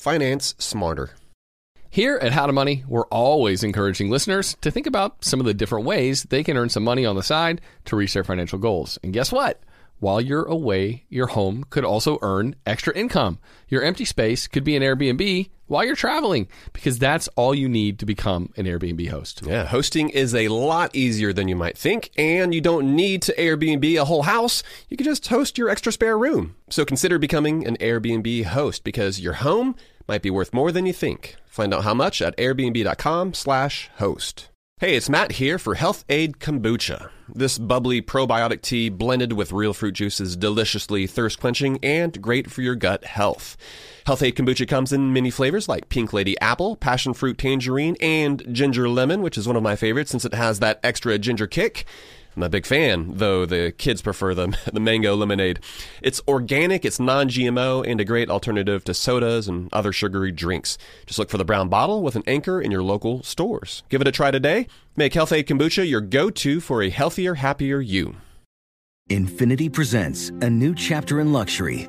finance smarter. Here at How to Money, we're always encouraging listeners to think about some of the different ways they can earn some money on the side to reach their financial goals. And guess what? While you're away, your home could also earn extra income. Your empty space could be an Airbnb while you're traveling because that's all you need to become an Airbnb host. Yeah, hosting is a lot easier than you might think, and you don't need to Airbnb a whole house. You can just host your extra spare room. So consider becoming an Airbnb host because your home might be worth more than you think. Find out how much at airbnb.com/slash host. Hey, it's Matt here for Health-Ade Kombucha. This bubbly probiotic tea blended with real fruit juice is deliciously thirst quenching and great for your gut health. Health-Ade Kombucha comes in many flavors like Pink Lady Apple, Passion Fruit Tangerine, and Ginger Lemon, which is one of my favorites since it has that extra ginger kick. I'm a big fan, though the kids prefer the, the mango lemonade. It's organic, it's non GMO, and a great alternative to sodas and other sugary drinks. Just look for the brown bottle with an anchor in your local stores. Give it a try today. Make Health-Ade Kombucha your go to for a healthier, happier you. Infiniti presents a new chapter in luxury,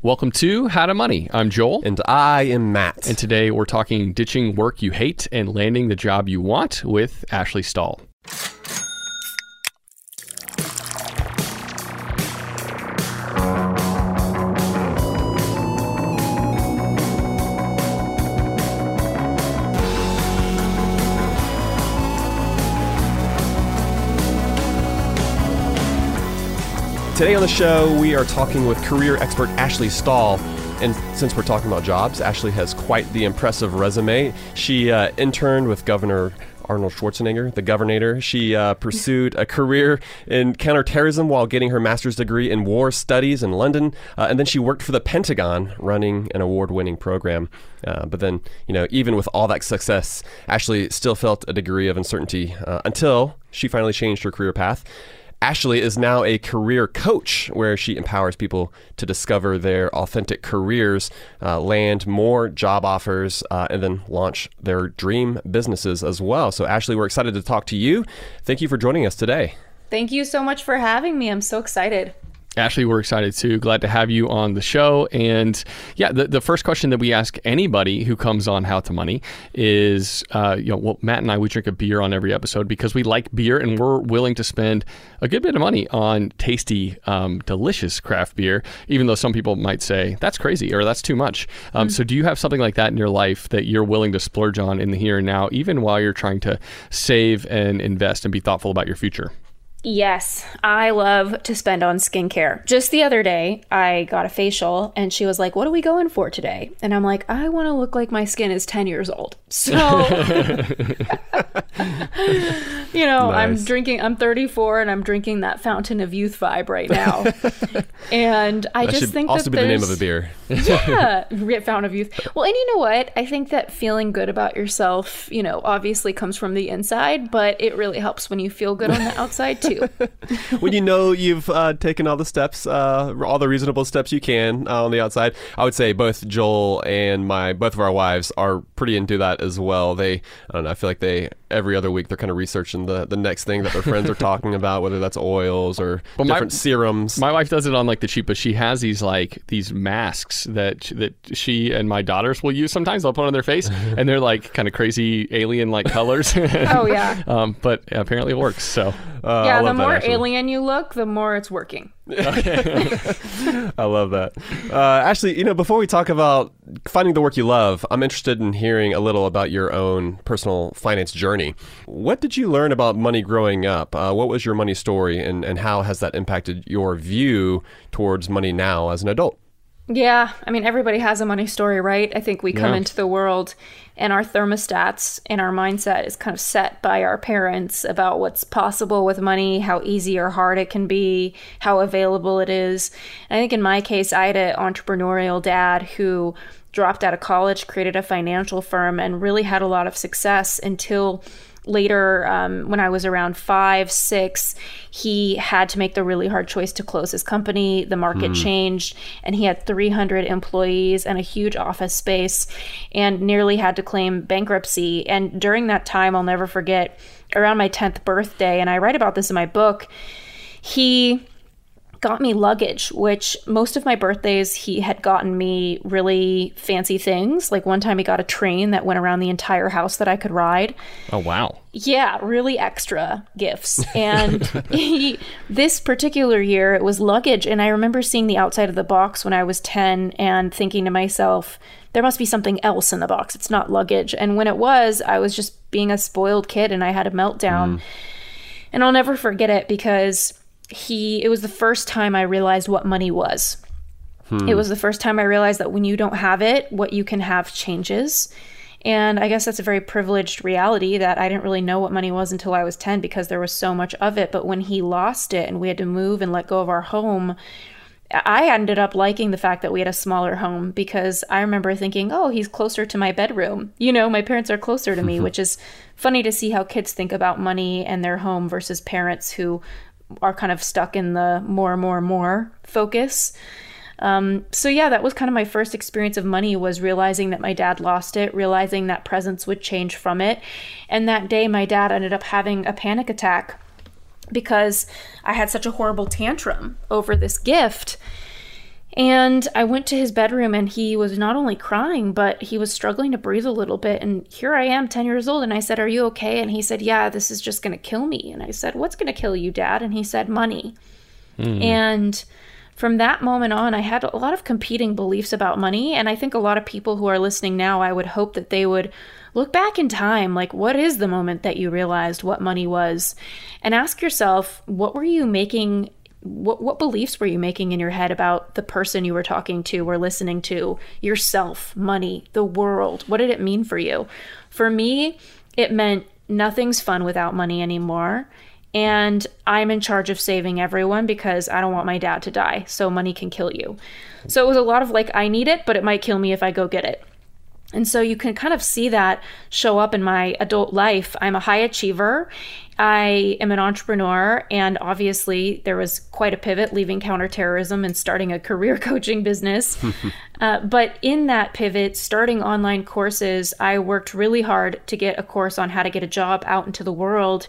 Welcome to How to Money. I'm Joel. And I am Matt. And today we're talking ditching work you hate and landing the job you want with Ashley Stahl. Today on the show, we are talking with career expert Ashley Stahl. And since we're talking about jobs, Ashley has quite the impressive resume. She uh, interned with Governor Arnold Schwarzenegger, the governor. She uh, pursued a career in counterterrorism while getting her master's degree in war studies in London. Uh, and then she worked for the Pentagon running an award winning program. Uh, but then, you know, even with all that success, Ashley still felt a degree of uncertainty uh, until she finally changed her career path. Ashley is now a career coach where she empowers people to discover their authentic careers, uh, land more job offers, uh, and then launch their dream businesses as well. So, Ashley, we're excited to talk to you. Thank you for joining us today. Thank you so much for having me. I'm so excited. Ashley, we're excited too. Glad to have you on the show. And yeah, the, the first question that we ask anybody who comes on How to Money is, uh, you know, well, Matt and I, we drink a beer on every episode because we like beer and we're willing to spend a good bit of money on tasty, um, delicious craft beer, even though some people might say that's crazy or that's too much. Um, mm-hmm. So, do you have something like that in your life that you're willing to splurge on in the here and now, even while you're trying to save and invest and be thoughtful about your future? Yes, I love to spend on skincare. Just the other day, I got a facial and she was like, What are we going for today? And I'm like, I want to look like my skin is 10 years old. So, you know, nice. I'm drinking, I'm 34 and I'm drinking that Fountain of Youth vibe right now. and I that just think also that be the name of the beer. yeah, Fountain of Youth. Well, and you know what? I think that feeling good about yourself, you know, obviously comes from the inside, but it really helps when you feel good on the outside too. when you know you've uh, taken all the steps, uh, all the reasonable steps you can uh, on the outside, I would say both Joel and my both of our wives are pretty into that as well. They, I don't know, I feel like they every other week they're kind of researching the, the next thing that their friends are talking about, whether that's oils or well, different my, serums. My wife does it on like the cheap, but she has these like these masks that that she and my daughters will use sometimes. They'll put on their face, and they're like kind of crazy alien like colors. oh yeah. um, but apparently it works. So Uh, yeah, the love that, more alien you look, the more it's working. I love that. Uh, actually, you know, before we talk about finding the work you love, I'm interested in hearing a little about your own personal finance journey. What did you learn about money growing up? Uh, what was your money story, and, and how has that impacted your view towards money now as an adult? Yeah, I mean, everybody has a money story, right? I think we come Yeah. into the world and our thermostats and our mindset is kind of set by our parents about what's possible with money, how easy or hard it can be, how available it is. And I think in my case, I had an entrepreneurial dad who dropped out of college, created a financial firm, and really had a lot of success until later um, when i was around five six he had to make the really hard choice to close his company. The market changed and he had 300 employees and a huge office space and nearly had to claim bankruptcy. And during that time i'll never forget around my 10th birthday and i write about this in my book he got me luggage, which most of my birthdays he had gotten me really fancy things. Like one time he got a train that went around the entire house that I could ride. Oh wow. Yeah, really extra gifts. And he, this particular year, it was luggage. And I remember seeing the outside of the box when I was 10 and thinking to myself, there must be something else in the box. It's not luggage. And when it was, I was just being a spoiled kid and I had a meltdown. Mm. And I'll never forget it because he, it was the first time I realized what money was. It was the first time I realized that when you don't have it, what you can have changes. And I guess that's a very privileged reality that I didn't really know what money was until I was 10 because there was so much of it. But when he lost it and we had to move and let go of our home, I ended up liking the fact that we had a smaller home because I remember thinking, oh, he's closer to my bedroom. You know, my parents are closer to me, which is funny to see how kids think about money and their home versus parents who are kind of stuck in the more, more, more focus. Um, so yeah, that was kind of my first experience of money was realizing that my dad lost it, realizing that presence would change from it. And that day my dad ended up having a panic attack because I had such a horrible tantrum over this gift. And I went to his bedroom and he was not only crying, but he was struggling to breathe a little bit. And here I am, 10 years old. And I said, Are you okay? And he said, Yeah, this is just going to kill me. And I said, What's going to kill you, dad? And he said, Money. Hmm. And from that moment on, I had a lot of competing beliefs about money. And I think a lot of people who are listening now, I would hope that they would look back in time. Like, what is the moment that you realized what money was? And ask yourself, what were you making? What, what beliefs were you making in your head about the person you were talking to or listening to, yourself, money, the world? What did it mean for you? For me, it meant nothing's fun without money anymore and I'm in charge of saving everyone because I don't want my dad to die. So money can kill you. So it was a lot of like, I need it, but it might kill me if I go get it. And so you can kind of see that show up in my adult life. I'm a high achiever. I am an entrepreneur. And obviously, there was quite a pivot leaving counterterrorism and starting a career coaching business. uh, but in that pivot, starting online courses, I worked really hard to get a course on how to get a job out into the world.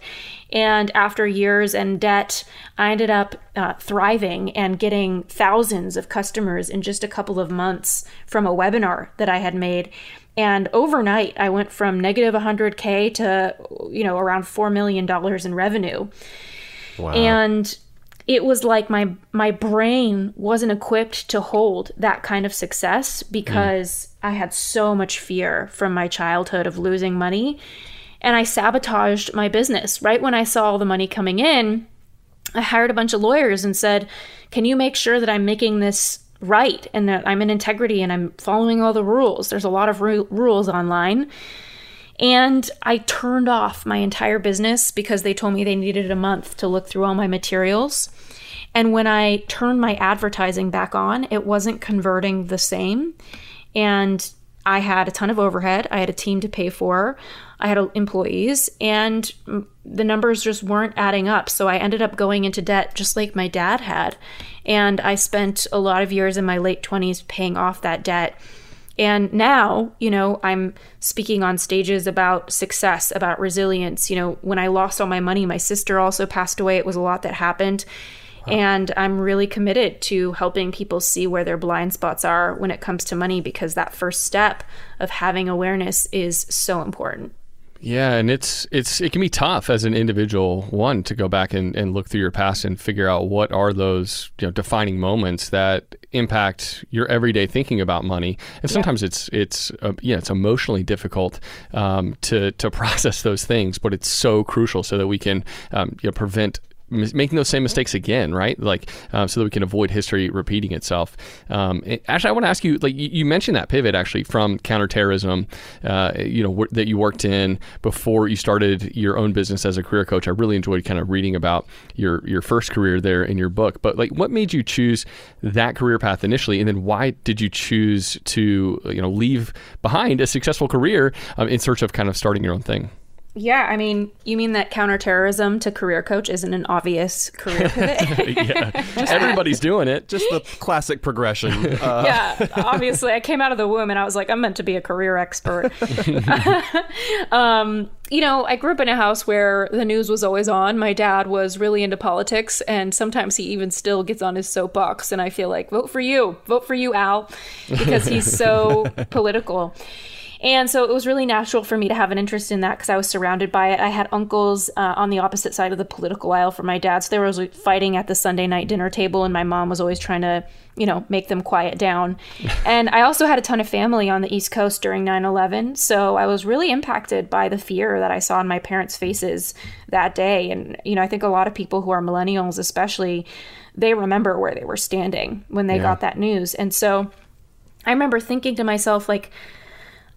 And after years and debt, I ended up uh, thriving and getting thousands of customers in just a couple of months from a webinar that I had made. And overnight, I went from negative 100K to, you know, around $4 million in revenue. Wow. And it was like my my brain wasn't equipped to hold that kind of success because I had so much fear from my childhood of losing money and I sabotaged my business. Right when I saw all the money coming in, I hired a bunch of lawyers and said, "Can you make sure that I'm making this right and that I'm in integrity and I'm following all the rules?" There's a lot of ru- rules online. And I turned off my entire business because they told me they needed a month to look through all my materials. And when I turned my advertising back on, it wasn't converting the same. And I had a ton of overhead. I had a team to pay for. I had employees, and the numbers just weren't adding up. So I ended up going into debt just like my dad had. And I spent a lot of years in my late 20s paying off that debt. And now, you know, I'm speaking on stages about success, about resilience. You know, when I lost all my money, my sister also passed away. It was a lot that happened. And I'm really committed to helping people see where their blind spots are when it comes to money because that first step of having awareness is so important. Yeah, and it's it's it can be tough as an individual one to go back and, and look through your past and figure out what are those you know defining moments that impact your everyday thinking about money. And sometimes yeah. it's it's uh, yeah it's emotionally difficult um, to to process those things, but it's so crucial so that we can um, you know, prevent making those same mistakes again, right? Like, um, so that we can avoid history repeating itself. Um, actually, I want to ask you, like, you, you, mentioned that pivot actually from counterterrorism, uh, you know, that you worked in before you started your own business as a career coach. I really enjoyed kind of reading about your your first career there in your book. But like, what made you choose that career path initially, and then why did you choose to, you know, leave behind a successful career um, in search of kind of starting your own thing? Yeah, I mean, you mean that counterterrorism to career coach isn't an obvious career pivot? yeah, everybody's doing it. Just the classic progression. Uh. Yeah, obviously, I came out of the womb and I was like, I'm meant to be a career expert. um, you know, I grew up in a house where the news was always on. My dad was really into politics, and sometimes he even still gets on his soapbox. And I feel like, vote for you, vote for you, Al, because he's so political. And so it was really natural for me to have an interest in that because I was surrounded by it. I had uncles uh, on the opposite side of the political aisle from my dad. So they were fighting at the Sunday night dinner table, and my mom was always trying to, you know, make them quiet down. and I also had a ton of family on the East Coast during 9 11. So I was really impacted by the fear that I saw in my parents' faces that day. And, you know, I think a lot of people who are millennials, especially, they remember where they were standing when they yeah. got that news. And so I remember thinking to myself, like,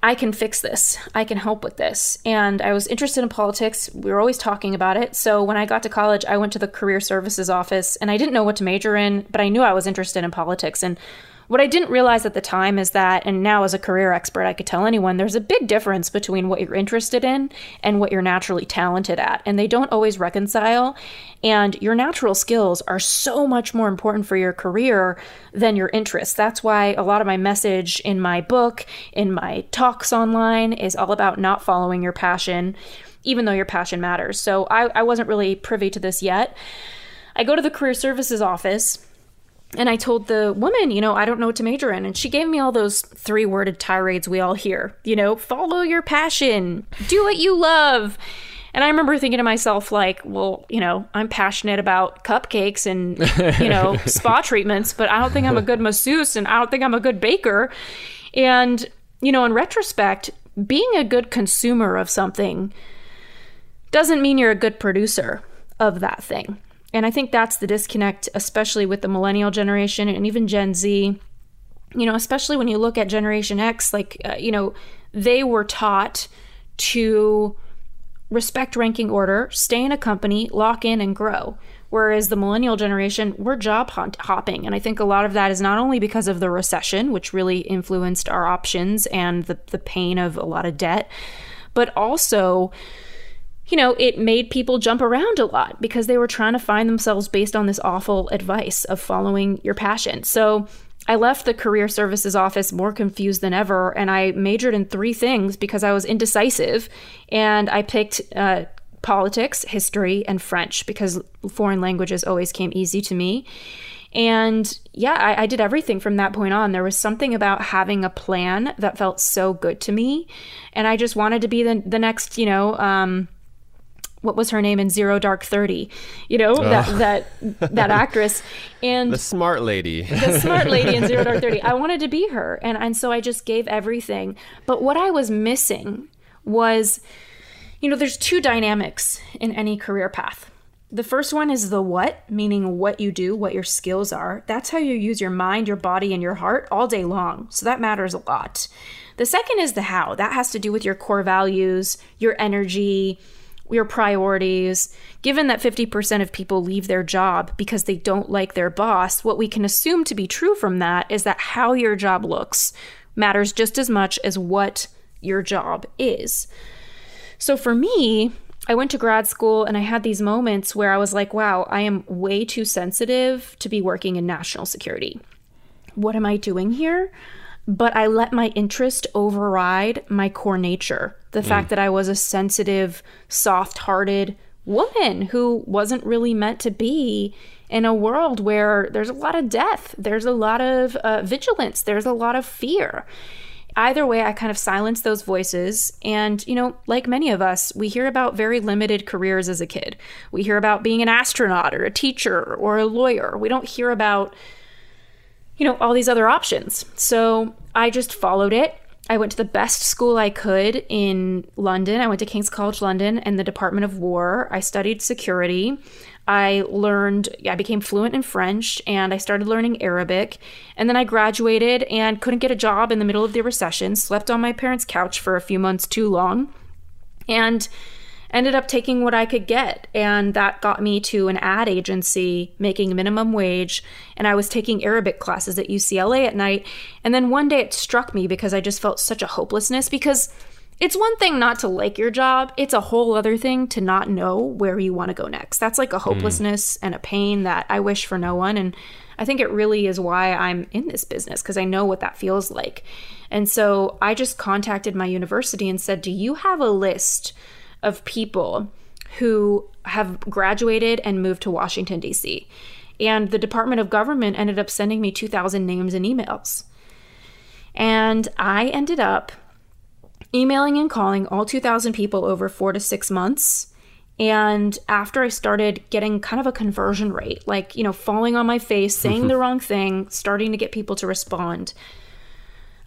I can fix this. I can help with this. And I was interested in politics. We were always talking about it. So when I got to college, I went to the career services office and I didn't know what to major in, but I knew I was interested in politics. And what I didn't realize at the time is that, and now as a career expert, I could tell anyone there's a big difference between what you're interested in and what you're naturally talented at. And they don't always reconcile. And your natural skills are so much more important for your career than your interests. That's why a lot of my message in my book, in my talks online, is all about not following your passion, even though your passion matters. So I, I wasn't really privy to this yet. I go to the career services office and I told the woman, you know, I don't know what to major in. And she gave me all those three worded tirades we all hear, you know, follow your passion, do what you love. And I remember thinking to myself, like, well, you know, I'm passionate about cupcakes and, you know, spa treatments, but I don't think I'm a good masseuse and I don't think I'm a good baker. And, you know, in retrospect, being a good consumer of something doesn't mean you're a good producer of that thing. And I think that's the disconnect, especially with the millennial generation and even Gen Z. You know, especially when you look at Generation X, like, uh, you know, they were taught to respect ranking order, stay in a company, lock in, and grow. Whereas the millennial generation, we're job hopping. And I think a lot of that is not only because of the recession, which really influenced our options and the, the pain of a lot of debt, but also you know, it made people jump around a lot because they were trying to find themselves based on this awful advice of following your passion. So I left the career services office more confused than ever, and I majored in three things because I was indecisive. And I picked uh, politics, history, and French because foreign languages always came easy to me. And yeah, I, I, did everything from that point on. There was something about having a plan that felt so good to me. And I just wanted to be the, the next, you know, um, what was her name in Zero Dark Thirty? You know oh. that that that actress and the smart lady, the smart lady in Zero Dark Thirty. I wanted to be her, and and so I just gave everything. But what I was missing was, you know, there's two dynamics in any career path. The first one is the what, meaning what you do, what your skills are. That's how you use your mind, your body, and your heart all day long. So that matters a lot. The second is the how. That has to do with your core values, your energy your priorities. Given that 50% of people leave their job because they don't like their boss, what we can assume to be true from that is that how your job looks matters just as much as what your job is. So for me, I went to grad school and I had these moments where I was like, wow, I am way too sensitive to be working in national security. What am I doing here? But I let my interest override my core nature. The mm. fact that I was a sensitive, soft hearted woman who wasn't really meant to be in a world where there's a lot of death, there's a lot of uh, vigilance, there's a lot of fear. either way, I kind of silenced those voices. And, you know, like many of us, we hear about very limited careers as a kid. We hear about being an astronaut or a teacher or a lawyer. We don't hear about, you know, all these other options. So I just followed it. I went to the best school I could in London. I went to King's College London and the Department of War. I studied security. I learned, I became fluent in French and I started learning Arabic. And then I graduated and couldn't get a job in the middle of the recession, slept on my parents' couch for a few months too long, and ended up taking what I could get. And that got me to an ad agency making minimum wage. And I was taking Arabic classes at UCLA at night. And then one day it struck me because I just felt such a hopelessness because it's one thing not to like your job, it's a whole other thing to not know where you want to go next. That's like a hopelessness mm. and a pain that I wish for no one. And I think it really is why I'm in this business because I know what that feels like. And so I just contacted my university and said, Do you have a list of people who have graduated and moved to Washington, D.C.? And the Department of Government ended up sending me 2,000 names and emails. And I ended up emailing and calling all 2,000 people over four to six months. And after I started getting kind of a conversion rate, like, you know, falling on my face, saying the wrong thing, starting to get people to respond,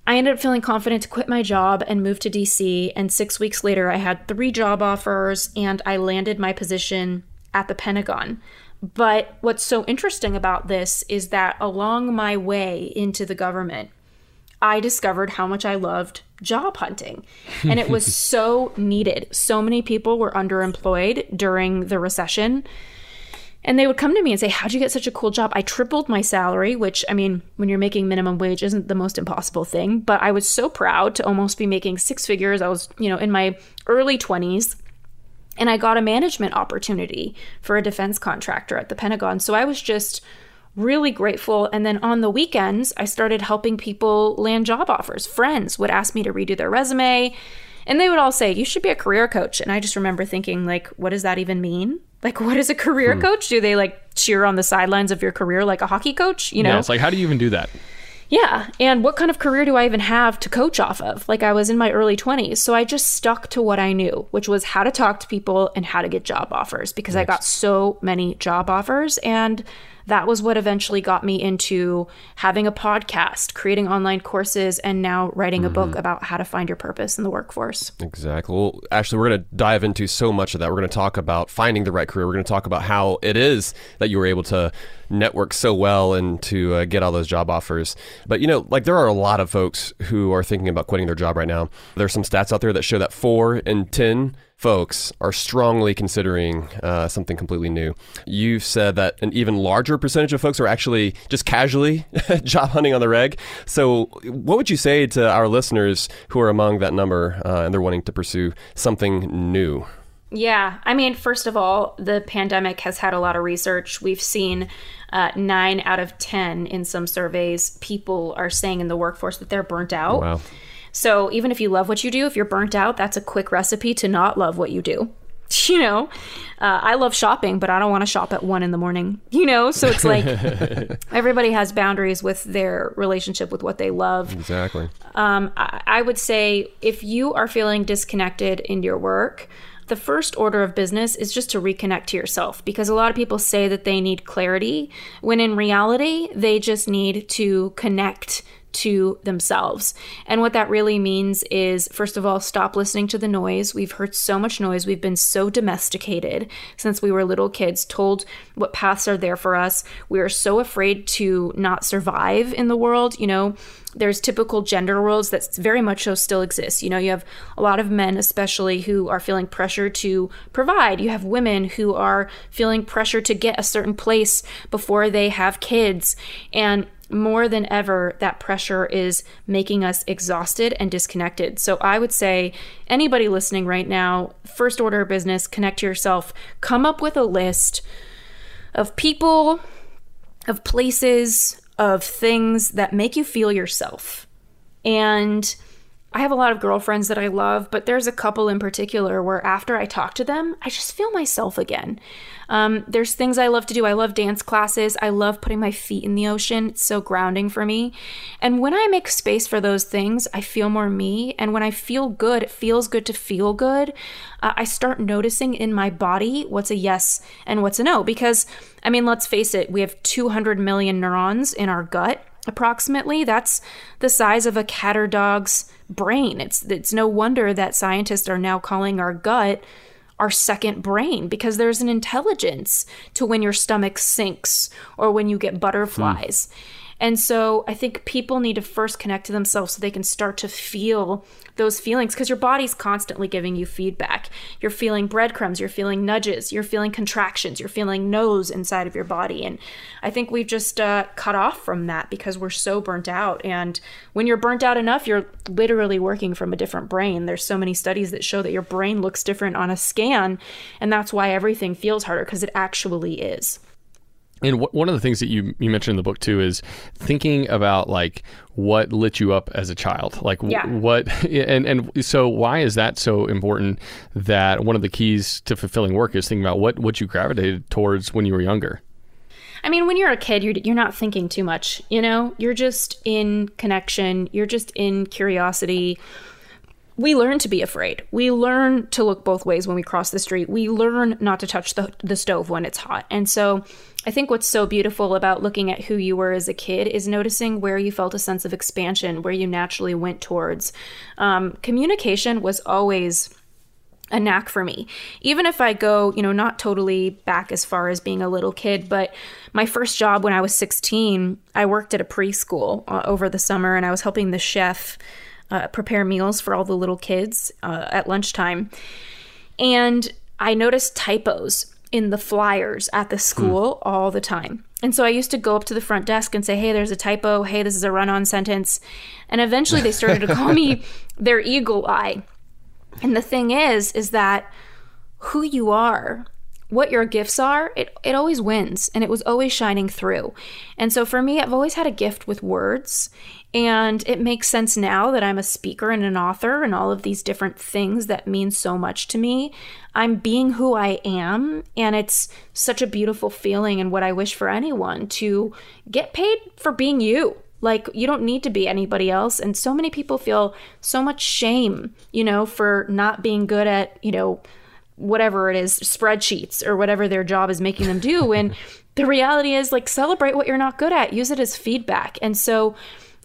I ended up feeling confident to quit my job and move to DC. And six weeks later, I had three job offers and I landed my position at the Pentagon. But what's so interesting about this is that along my way into the government, I discovered how much I loved job hunting. And it was so needed. So many people were underemployed during the recession. And they would come to me and say, How'd you get such a cool job? I tripled my salary, which, I mean, when you're making minimum wage isn't the most impossible thing. But I was so proud to almost be making six figures. I was, you know, in my early 20s. And I got a management opportunity for a defense contractor at the Pentagon. So I was just really grateful. And then on the weekends, I started helping people land job offers. Friends would ask me to redo their resume, and they would all say, You should be a career coach. And I just remember thinking, like, what does that even mean? Like, what is a career hmm. coach? Do they like cheer on the sidelines of your career like a hockey coach? You know? Yeah, it's like, how do you even do that? Yeah. And what kind of career do I even have to coach off of? Like, I was in my early 20s. So I just stuck to what I knew, which was how to talk to people and how to get job offers because nice. I got so many job offers. And that was what eventually got me into having a podcast, creating online courses, and now writing mm-hmm. a book mm-hmm. about how to find your purpose in the workforce. Exactly. Well, actually, we're going to dive into so much of that. We're going to talk about finding the right career. We're going to talk about how it is that you were able to network so well and to uh, get all those job offers. But you know, like there are a lot of folks who are thinking about quitting their job right now. There's some stats out there that show that four in 10 folks are strongly considering uh, something completely new. You've said that an even larger percentage of folks are actually just casually job hunting on the reg. So, what would you say to our listeners who are among that number uh, and they're wanting to pursue something new? Yeah. I mean, first of all, the pandemic has had a lot of research. We've seen uh, nine out of 10 in some surveys, people are saying in the workforce that they're burnt out. Wow. So even if you love what you do, if you're burnt out, that's a quick recipe to not love what you do. You know, uh, I love shopping, but I don't want to shop at one in the morning. You know, so it's like everybody has boundaries with their relationship with what they love. Exactly. Um, I, I would say if you are feeling disconnected in your work, the first order of business is just to reconnect to yourself because a lot of people say that they need clarity when in reality they just need to connect to themselves. And what that really means is, first of all, stop listening to the noise. We've heard so much noise. We've been so domesticated since we were little kids, told what paths are there for us. We are so afraid to not survive in the world. You know, there's typical gender roles that very much so still exist. You know, you have a lot of men, especially, who are feeling pressure to provide. You have women who are feeling pressure to get a certain place before they have kids. And more than ever, that pressure is making us exhausted and disconnected. So I would say, anybody listening right now, first order of business, connect to yourself, come up with a list of people, of places, of things that make you feel yourself. And I have a lot of girlfriends that I love, but there's a couple in particular where after I talk to them, I just feel myself again. Um, there's things I love to do. I love dance classes. I love putting my feet in the ocean. It's so grounding for me. And when I make space for those things, I feel more me. And when I feel good, it feels good to feel good. Uh, I start noticing in my body what's a yes and what's a no. Because, I mean, let's face it, we have 200 million neurons in our gut approximately. That's the size of a cat or dog's brain. It's it's no wonder that scientists are now calling our gut our second brain because there's an intelligence to when your stomach sinks or when you get butterflies. Hmm. And so I think people need to first connect to themselves so they can start to feel those feelings because your body's constantly giving you feedback. You're feeling breadcrumbs, you're feeling nudges, you're feeling contractions, you're feeling no's inside of your body. And I think we've just uh, cut off from that because we're so burnt out. And when you're burnt out enough, you're literally working from a different brain. There's so many studies that show that your brain looks different on a scan. And that's why everything feels harder because it actually is. And one of the things that you you mentioned in the book too is thinking about like what lit you up as a child, like yeah. what and and so why is that so important? That one of the keys to fulfilling work is thinking about what what you gravitated towards when you were younger. I mean, when you're a kid, you're you're not thinking too much. You know, you're just in connection. You're just in curiosity we learn to be afraid. We learn to look both ways when we cross the street. We learn not to touch the, the stove when it's hot. And so I think what's so beautiful about looking at who you were as a kid is noticing where you felt a sense of expansion, where you naturally went towards. Um, communication was always a knack for me. Even if I go, you know, not totally back as far as being a little kid, but my first job when I was 16, I worked at a preschool uh, over the summer and I was helping the chef uh, prepare meals for all the little kids uh, at lunchtime. And I noticed typos in the flyers at the school hmm. all the time. And so I used to go up to the front desk and say, hey, there's a typo. Hey, this is a run on sentence. And eventually they started to call me their eagle eye. And the thing is, is that who you are what your gifts are, it, it always wins and it was always shining through. And so for me, I've always had a gift with words. And it makes sense now that I'm a speaker and an author and all of these different things that mean so much to me. I'm being who I am. And it's such a beautiful feeling and what I wish for anyone to get paid for being you. Like, you don't need to be anybody else. And so many people feel so much shame, you know, for not being good at, you know, whatever it is, spreadsheets or whatever their job is making them do. and the reality is, like, celebrate what you're not good at, use it as feedback. And so,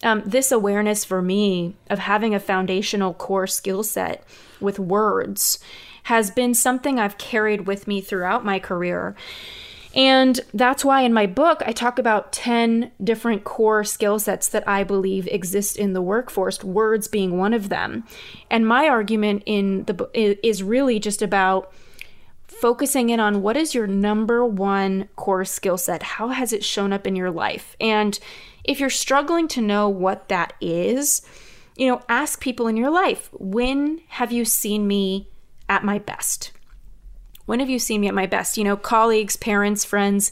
um, this awareness for me of having a foundational core skill set with words has been something I've carried with me throughout my career. And that's why in my book, I talk about 10 different core skill sets that I believe exist in the workforce, words being one of them. And my argument in the is really just about focusing in on what is your number one core skill set? How has it shown up in your life? And if you're struggling to know what that is, you know, ask people in your life, when have you seen me at my best? When have you seen me at my best? You know, colleagues, parents, friends,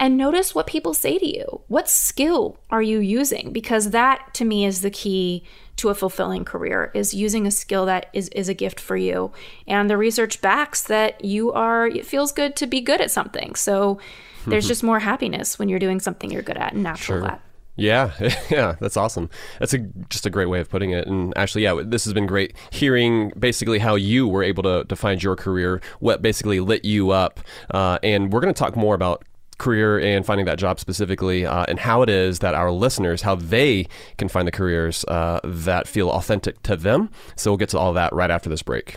and notice what people say to you. What skill are you using? Because that to me is the key to a fulfilling career is using a skill that is, is a gift for you. And the research backs that you are, it feels good to be good at something. So there's hmm. just more happiness when you're doing something you're good at and natural sure. at. Yeah, yeah, that's awesome. That's a just a great way of putting it. And actually, yeah, this has been great hearing basically how you were able to, to find your career, what basically lit you up. Uh, and we're going to talk more about career and finding that job specifically, uh, and how it is that our listeners, how they can find the careers uh, that feel authentic to them. So we'll get to all that right after this break.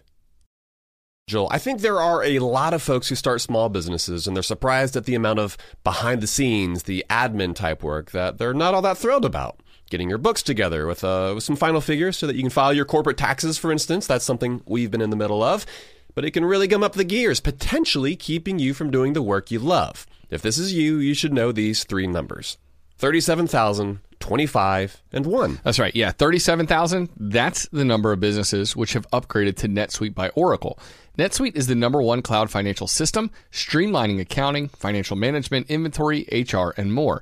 Joel, I think there are a lot of folks who start small businesses and they're surprised at the amount of behind the scenes, the admin type work that they're not all that thrilled about. Getting your books together with, uh, with some final figures so that you can file your corporate taxes, for instance. That's something we've been in the middle of. But it can really gum up the gears, potentially keeping you from doing the work you love. If this is you, you should know these three numbers 37,000, 25, and 1. That's right. Yeah, 37,000. That's the number of businesses which have upgraded to NetSuite by Oracle. NetSuite is the number one cloud financial system, streamlining accounting, financial management, inventory, HR, and more.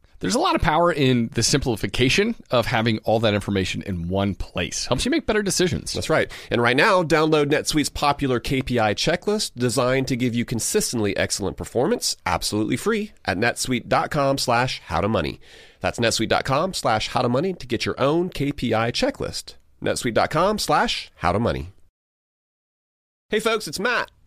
There's a lot of power in the simplification of having all that information in one place. Helps you make better decisions. That's right. And right now, download NetSuite's popular KPI checklist designed to give you consistently excellent performance, absolutely free at netsuite.com slash howtomoney. That's netsuite.com slash howtomoney to get your own KPI checklist. netsuite.com slash howtomoney. Hey folks, it's Matt.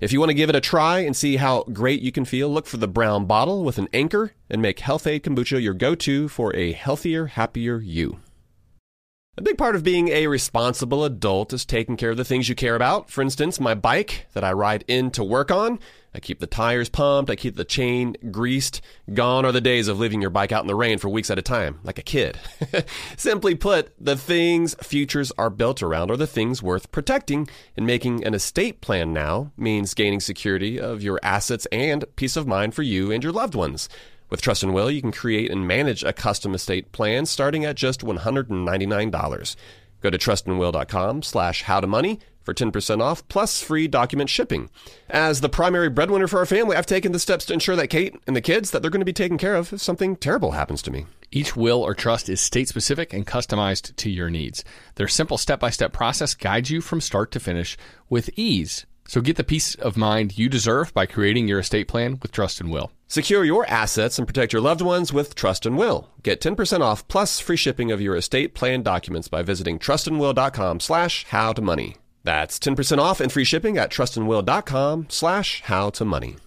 If you want to give it a try and see how great you can feel, look for the brown bottle with an anchor and make Health-Ade Kombucha your go to for a healthier, happier you. A big part of being a responsible adult is taking care of the things you care about. For instance, my bike that I ride in to work on. I keep the tires pumped, I keep the chain greased. Gone are the days of leaving your bike out in the rain for weeks at a time, like a kid. Simply put, the things futures are built around are the things worth protecting, and making an estate plan now means gaining security of your assets and peace of mind for you and your loved ones. With Trust and Will, you can create and manage a custom estate plan starting at just $199. Go to trustandwill.com slash howtomoney for 10% off plus free document shipping. As the primary breadwinner for our family, I've taken the steps to ensure that Kate and the kids that they're going to be taken care of if something terrible happens to me. Each will or trust is state specific and customized to your needs. Their simple step by step process guides you from start to finish with ease. So get the peace of mind you deserve by creating your estate plan with Trust and Will. Secure your assets and protect your loved ones with Trust and Will. Get 10% off plus free shipping of your estate plan documents by visiting trustandwill.com slash howtomoney. That's 10% off and free shipping at trustandwill.com slash howtomoney.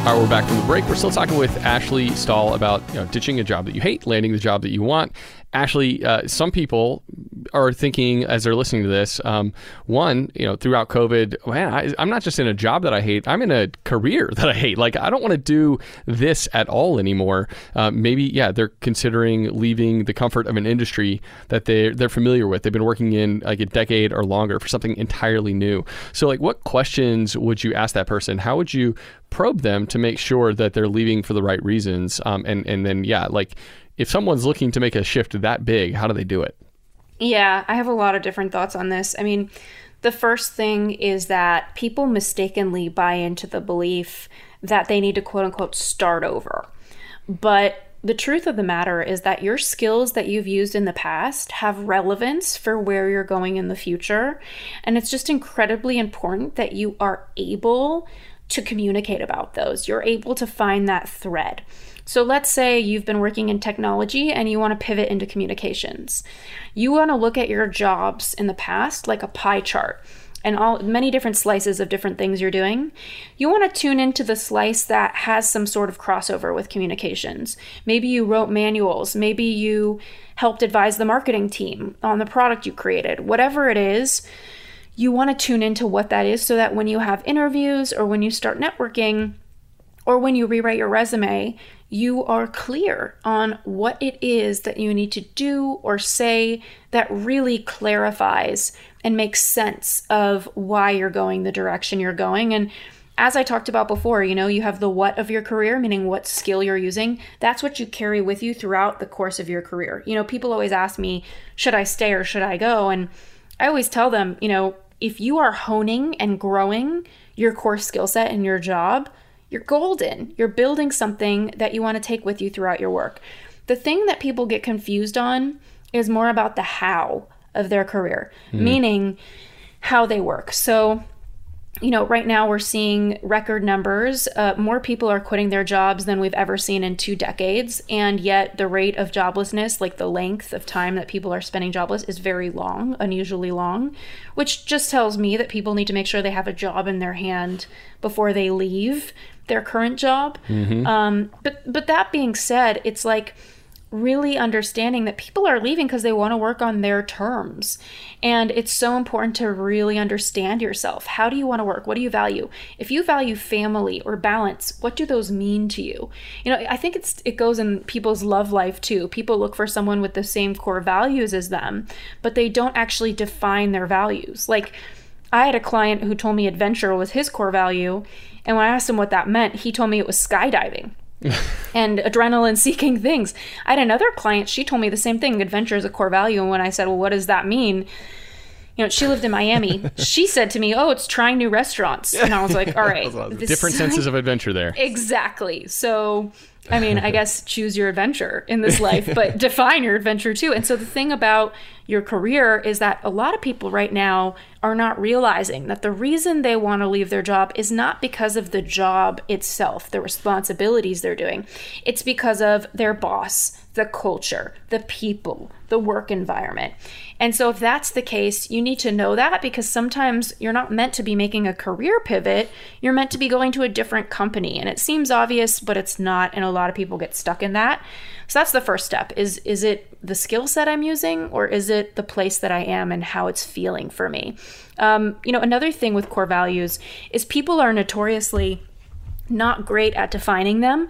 All right, we're back from the break. We're still talking with Ashley Stahl about you know, ditching a job that you hate, landing the job that you want. Ashley, uh, some people are thinking as they're listening to this, um, one, you know, throughout COVID, man, I, I'm not just in a job that I hate, I'm in a career that I hate. Like, I don't want to do this at all anymore. Uh, maybe, yeah, they're considering leaving the comfort of an industry that they're, they're familiar with. They've been working in like a decade or longer for something entirely new. So, like, what questions would you ask that person? How would you probe them to make sure that they're leaving for the right reasons? Um, and, and then, yeah, like, if someone's looking to make a shift that big, how do they do it? Yeah, I have a lot of different thoughts on this. I mean, the first thing is that people mistakenly buy into the belief that they need to quote unquote start over. But the truth of the matter is that your skills that you've used in the past have relevance for where you're going in the future. And it's just incredibly important that you are able to communicate about those. You're able to find that thread. So let's say you've been working in technology and you want to pivot into communications. You want to look at your jobs in the past like a pie chart and all many different slices of different things you're doing. You want to tune into the slice that has some sort of crossover with communications. Maybe you wrote manuals, maybe you helped advise the marketing team on the product you created. Whatever it is, you want to tune into what that is so that when you have interviews or when you start networking or when you rewrite your resume, you are clear on what it is that you need to do or say that really clarifies and makes sense of why you're going the direction you're going. And as I talked about before, you know, you have the what of your career, meaning what skill you're using. That's what you carry with you throughout the course of your career. You know, people always ask me, should I stay or should I go? And I always tell them, you know, if you are honing and growing your core skill set in your job, you're golden. You're building something that you want to take with you throughout your work. The thing that people get confused on is more about the how of their career, mm. meaning how they work. So, you know, right now we're seeing record numbers. Uh, more people are quitting their jobs than we've ever seen in two decades. And yet, the rate of joblessness, like the length of time that people are spending jobless, is very long, unusually long, which just tells me that people need to make sure they have a job in their hand before they leave their current job. Mm-hmm. Um, but but that being said, it's like really understanding that people are leaving because they want to work on their terms. And it's so important to really understand yourself. How do you want to work? What do you value? If you value family or balance, what do those mean to you? You know, I think it's it goes in people's love life too. People look for someone with the same core values as them, but they don't actually define their values. Like I had a client who told me adventure was his core value and when I asked him what that meant, he told me it was skydiving. and adrenaline seeking things. I had another client, she told me the same thing adventure is a core value. And when I said, Well, what does that mean? You know, she lived in Miami. she said to me, Oh, it's trying new restaurants. And I was like, All right. Different senses of adventure there. Exactly. So I mean, I guess choose your adventure in this life, but define your adventure too. And so the thing about your career is that a lot of people right now are not realizing that the reason they want to leave their job is not because of the job itself, the responsibilities they're doing. It's because of their boss, the culture, the people, the work environment. And so, if that's the case, you need to know that because sometimes you're not meant to be making a career pivot. You're meant to be going to a different company. And it seems obvious, but it's not. And a lot of people get stuck in that. So that's the first step. Is is it the skill set I'm using, or is it the place that I am and how it's feeling for me? Um, you know, another thing with core values is people are notoriously not great at defining them.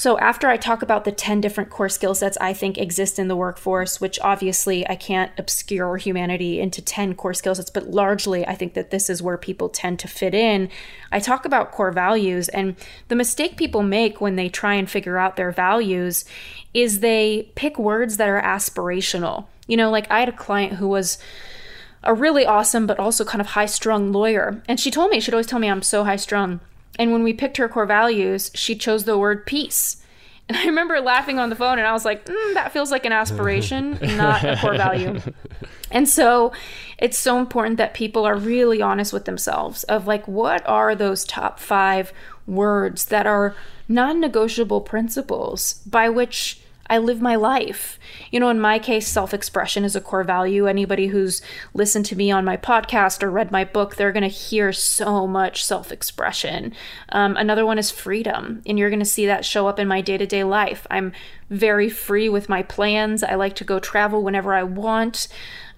So, after I talk about the 10 different core skill sets I think exist in the workforce, which obviously I can't obscure humanity into 10 core skill sets, but largely I think that this is where people tend to fit in. I talk about core values, and the mistake people make when they try and figure out their values is they pick words that are aspirational. You know, like I had a client who was a really awesome but also kind of high strung lawyer. And she told me, she'd always tell me I'm so high strung. And when we picked her core values, she chose the word peace. And I remember laughing on the phone and I was like, mm, that feels like an aspiration, not a core value. And so it's so important that people are really honest with themselves of like, what are those top five words that are non negotiable principles by which I live my life. You know, in my case, self expression is a core value. Anybody who's listened to me on my podcast or read my book, they're going to hear so much self expression. Um, another one is freedom, and you're going to see that show up in my day to day life. I'm very free with my plans. I like to go travel whenever I want.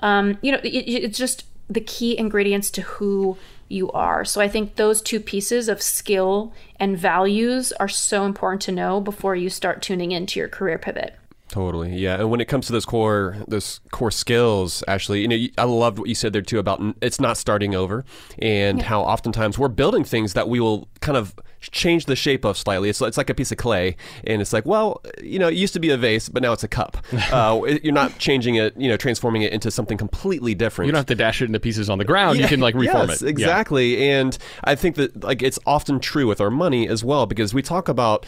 Um, you know, it, it's just the key ingredients to who you are. So I think those two pieces of skill and values are so important to know before you start tuning into your career pivot. Totally, yeah. And when it comes to those core those core skills, Ashley, you know, I loved what you said there too about it's not starting over, and how oftentimes we're building things that we will kind of change the shape of slightly. It's it's like a piece of clay, and it's like, well, you know, it used to be a vase, but now it's a cup. uh, you're not changing it, you know, transforming it into something completely different. You don't have to dash it into pieces on the ground. you can like reform yes, it. Yeah. Exactly. And I think that like it's often true with our money as well because we talk about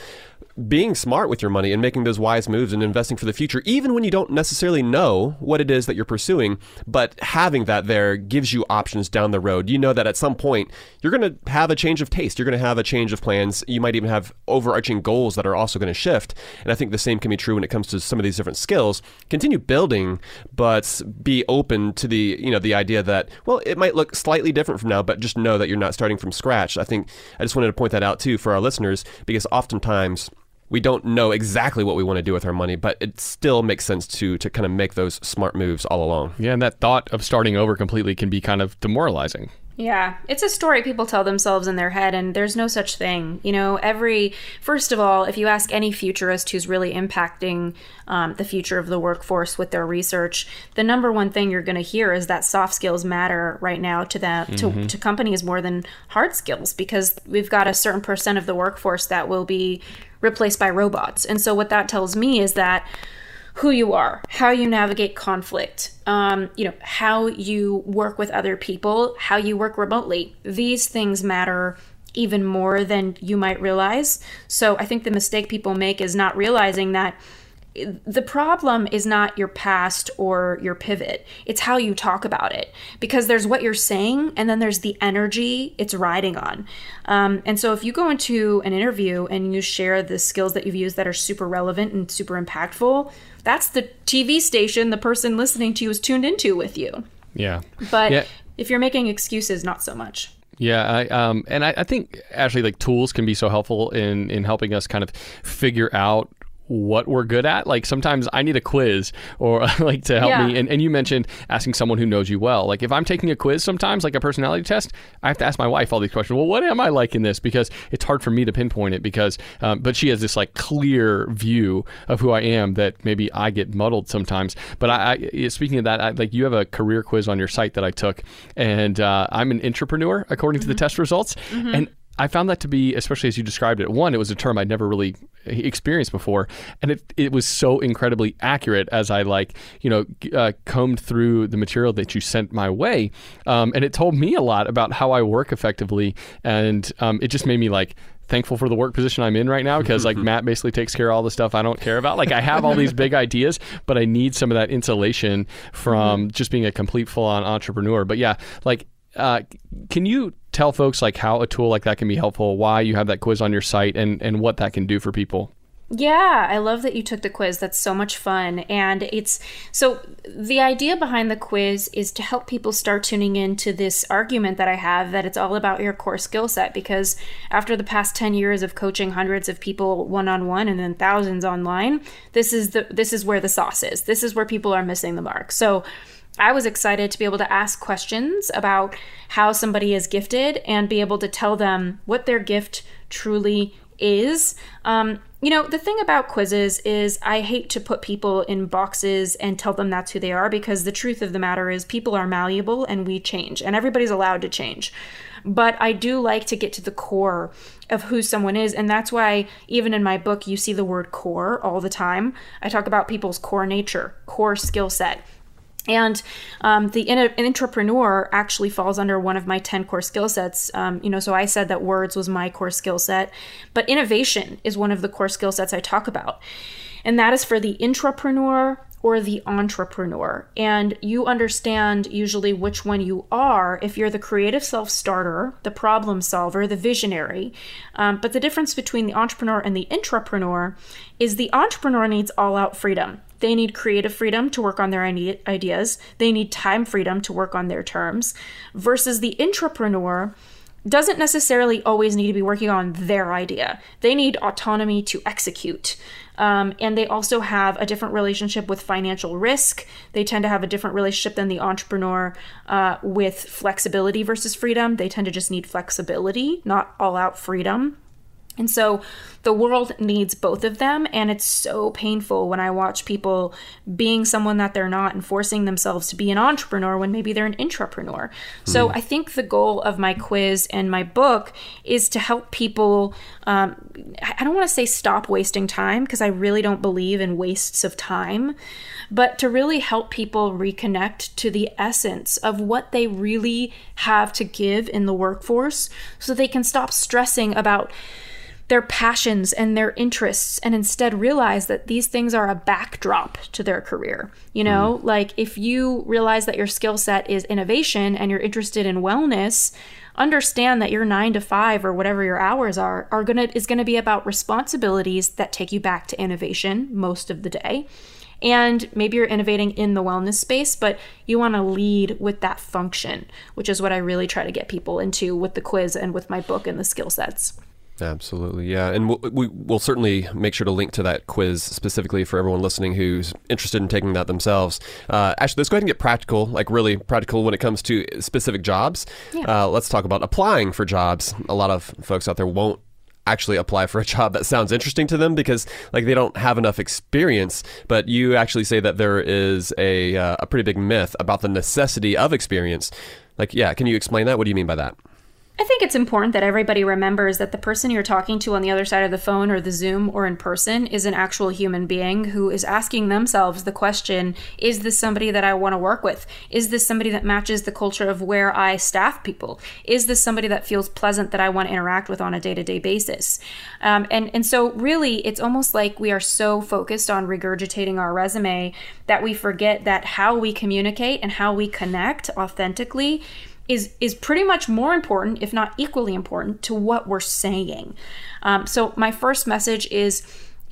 being smart with your money and making those wise moves and investing for the future, even when you don't necessarily know what it is that you're pursuing. But having that there gives you options down the road. You know that at some point you're going to have a change of taste. You're going to have a change of plans. You might even have overarching goals that are also going to shift. And I think the same can be true when it comes to some of these different skills. Continue building, but be open to the you know the idea that well it might look slightly different from now, but just know that you're not starting from scratch. I think I just wanted to point that out too for our listeners because oftentimes we don't know exactly what we want to do with our money, but it still makes sense to to kind of make those smart moves all along. Yeah, and that thought of starting over completely can be kind of demoralizing. Yeah, it's a story people tell themselves in their head, and there's no such thing. You know, every, first of all, if you ask any futurist who's really impacting um, the future of the workforce with their research, the number one thing you're going to hear is that soft skills matter right now to them, to, to companies more than hard skills because we've got a certain percent of the workforce that will be replaced by robots. And so, what that tells me is that who you are, how you navigate conflict, um, you know, how you work with other people, how you work remotely. These things matter even more than you might realize. So I think the mistake people make is not realizing that the problem is not your past or your pivot. It's how you talk about it. Because there's what you're saying, and then there's the energy it's riding on. Um, and so if you go into an interview and you share the skills that you've used that are super relevant and super impactful, that's the TV station the person listening to you is tuned into with you. Yeah. But Yeah. if you're making excuses, not so much. Yeah, I, um, and I, I think actually like tools can be so helpful in in helping us kind of figure out what we're good at. Like sometimes I need a quiz or like to help Yeah. me. And, and you mentioned asking someone who knows you well. Like if I'm taking a quiz sometimes, like a personality test, I have to ask my wife all these questions. Well, what am I like in this? Because it's hard for me to pinpoint it because, um, but she has this like clear view of who I am that maybe I get muddled sometimes. But I, I speaking of that, I, like you have a career quiz on your site that I took and uh, I'm an entrepreneur according to the test results. And I found that to be, especially as you described it, one, it was a term I'd never really experienced before, and it it was so incredibly accurate as I like you know uh, combed through the material that you sent my way, um, and it told me a lot about how I work effectively, and um, it just made me like thankful for the work position I'm in right now because like Matt basically takes care of all the stuff I don't care about. Like I have all these big ideas, but I need some of that insulation from just being a complete full on entrepreneur. But yeah, like uh, can you tell folks like how a tool like that can be helpful, why you have that quiz on your site, and and what that can do for people? Yeah, I love that you took the quiz. That's so much fun. And it's so the idea behind the quiz is to help people start tuning into this argument that I have that it's all about your core skill set. Because after the past 10 years of coaching hundreds of people one on one and then thousands online, this is the this is where the sauce is. This is where people are missing the mark. So I was excited to be able to ask questions about how somebody is gifted and be able to tell them what their gift truly is. Um, you know, the thing about quizzes is I hate to put people in boxes and tell them that's who they are because the truth of the matter is people are malleable and we change and everybody's allowed to change. But I do like to get to the core of who someone is. And that's why, even in my book, you see the word core all the time. I talk about people's core nature, core skill set. And um, the in- entrepreneur actually falls under one of my 10 core skill sets. Um, you know, so I said that words was my core skill set, but innovation is one of the core skill sets I talk about. And that is for the intrapreneur or the entrepreneur. And you understand usually which one you are if you're the creative self starter, the problem solver, the visionary. Um, but the difference between the entrepreneur and the intrapreneur is the entrepreneur needs all out freedom. They need creative freedom to work on their ideas. They need time freedom to work on their terms. Versus the intrapreneur doesn't necessarily always need to be working on their idea. They need autonomy to execute. Um, and they also have a different relationship with financial risk. They tend to have a different relationship than the entrepreneur uh, with flexibility versus freedom. They tend to just need flexibility, not all out freedom. And so the world needs both of them. And it's so painful when I watch people being someone that they're not and forcing themselves to be an entrepreneur when maybe they're an intrapreneur. So I think the goal of my quiz and my book is to help people. Um, I don't want to say stop wasting time because I really don't believe in wastes of time, but to really help people reconnect to the essence of what they really have to give in the workforce so they can stop stressing about their passions and their interests and instead realize that these things are a backdrop to their career. You know, hmm. like if you realize that your skill set is innovation and you're interested in wellness, understand that your 9 to 5 or whatever your hours are are going to is going to be about responsibilities that take you back to innovation most of the day. And maybe you're innovating in the wellness space, but you want to lead with that function, which is what I really try to get people into with the quiz and with my book and the skill sets. Absolutely, yeah, and we'll, we, we'll certainly make sure to link to that quiz specifically for everyone listening who's interested in taking that themselves. Uh, actually, let's go ahead and get practical, like really practical when it comes to specific jobs. Uh, let's talk about applying for jobs. A lot of folks out there won't actually apply for a job that sounds interesting to them because like they don't have enough experience but you actually say that there is a, uh, a pretty big myth about the necessity of experience like yeah can you explain that what do you mean by that I think it's important that everybody remembers that the person you're talking to on the other side of the phone or the Zoom or in person is an actual human being who is asking themselves the question Is this somebody that I want to work with? Is this somebody that matches the culture of where I staff people? Is this somebody that feels pleasant that I want to interact with on a day to day basis? Um, and, and so, really, it's almost like we are so focused on regurgitating our resume that we forget that how we communicate and how we connect authentically is is pretty much more important, if not equally important, to what we're saying. Um, so my first message is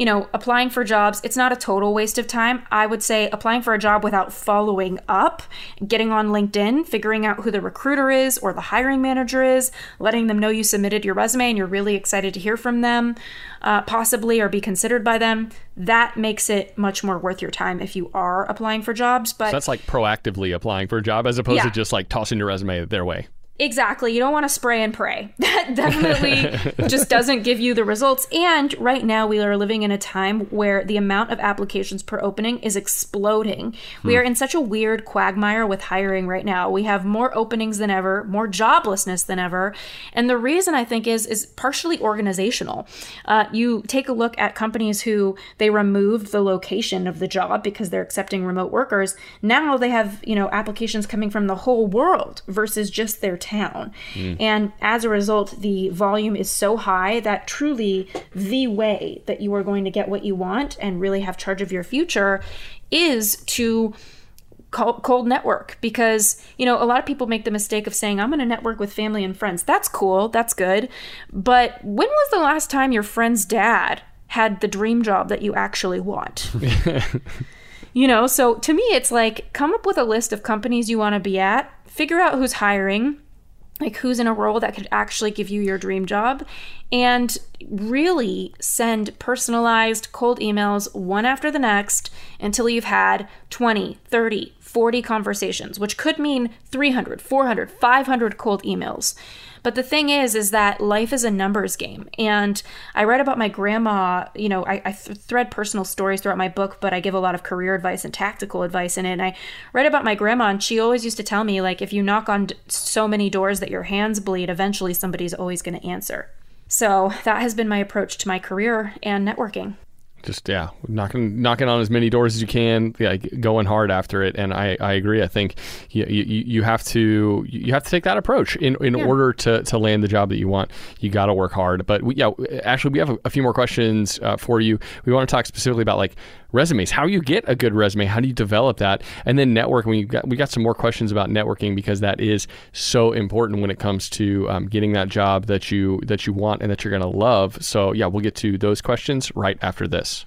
you know, applying for jobs, it's not a total waste of time. I would say applying for a job without following up, getting on LinkedIn, figuring out who the recruiter is or the hiring manager is, letting them know you submitted your resume and you're really excited to hear from them, uh, possibly, or be considered by them. That makes it much more worth your time if you are applying for jobs. But So that's like proactively applying for a job as opposed Yeah. to just like tossing your resume their way. Exactly. You don't want to spray and pray. That definitely just doesn't give you the results. And right now, we are living in a time where the amount of applications per opening is exploding. We are in such a weird quagmire with hiring right now. We have more openings than ever, more joblessness than ever. And the reason I think is is partially organizational. Uh, you take a look at companies who they removed the location of the job because they're accepting remote workers. Now they have you know applications coming from the whole world versus just their town. And as a result, the volume is so high that truly the way that you are going to get what you want and really have charge of your future is to cold, cold network. Because you know a lot of people make the mistake of saying i'm going to network with family and friends. That's cool that's good. But when was the last time your friend's dad had the dream job that you actually want? You know so to me it's like come up with a list of companies you want to be at figure out who's hiring like who's in a role that could actually give you your dream job and really send personalized cold emails one after the next until you've had 20 30 40 conversations which could mean 300 400 500 cold emails but the thing is is that life is a numbers game. And i write about my grandma you know i, I th- thread personal stories throughout my book but i give a lot of career advice and tactical advice in it. And i read about my grandma and she always used to tell me like if you knock on d- so many doors that your hands bleed eventually somebody's always going to answer. So that has been my approach to my career and networking just yeah knocking knocking on as many doors as you can yeah going hard after it. And i i agree. I think you you, you have to you have to take that approach in in order to to land the job that you want. You got to work hard. But we, yeah actually we have a, a few more questions uh, for you. We want to talk specifically about like resumes. How you get a good resume how do you develop that? And then networking we got we got some more questions about networking because that is so important when it comes to um, getting that job that you that you want and that you're going to love. So yeah we'll get to those questions right after this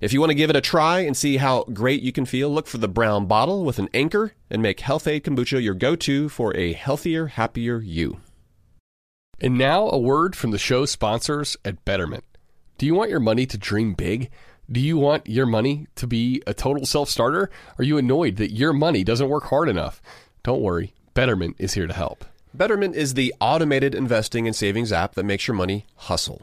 If you want to give it a try and see how great you can feel, look for the brown bottle with an anchor and make Health-Ade Kombucha your go to for a healthier, happier you. And now, a word from the show sponsors at Betterment. Do you want your money to dream big? Do you want your money to be a total self starter? Are you annoyed that your money doesn't work hard enough? Don't worry, Betterment is here to help. Betterment is the automated investing and savings app that makes your money hustle.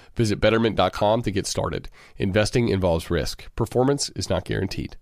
Visit betterment.com to get started. Investing involves risk, performance is not guaranteed.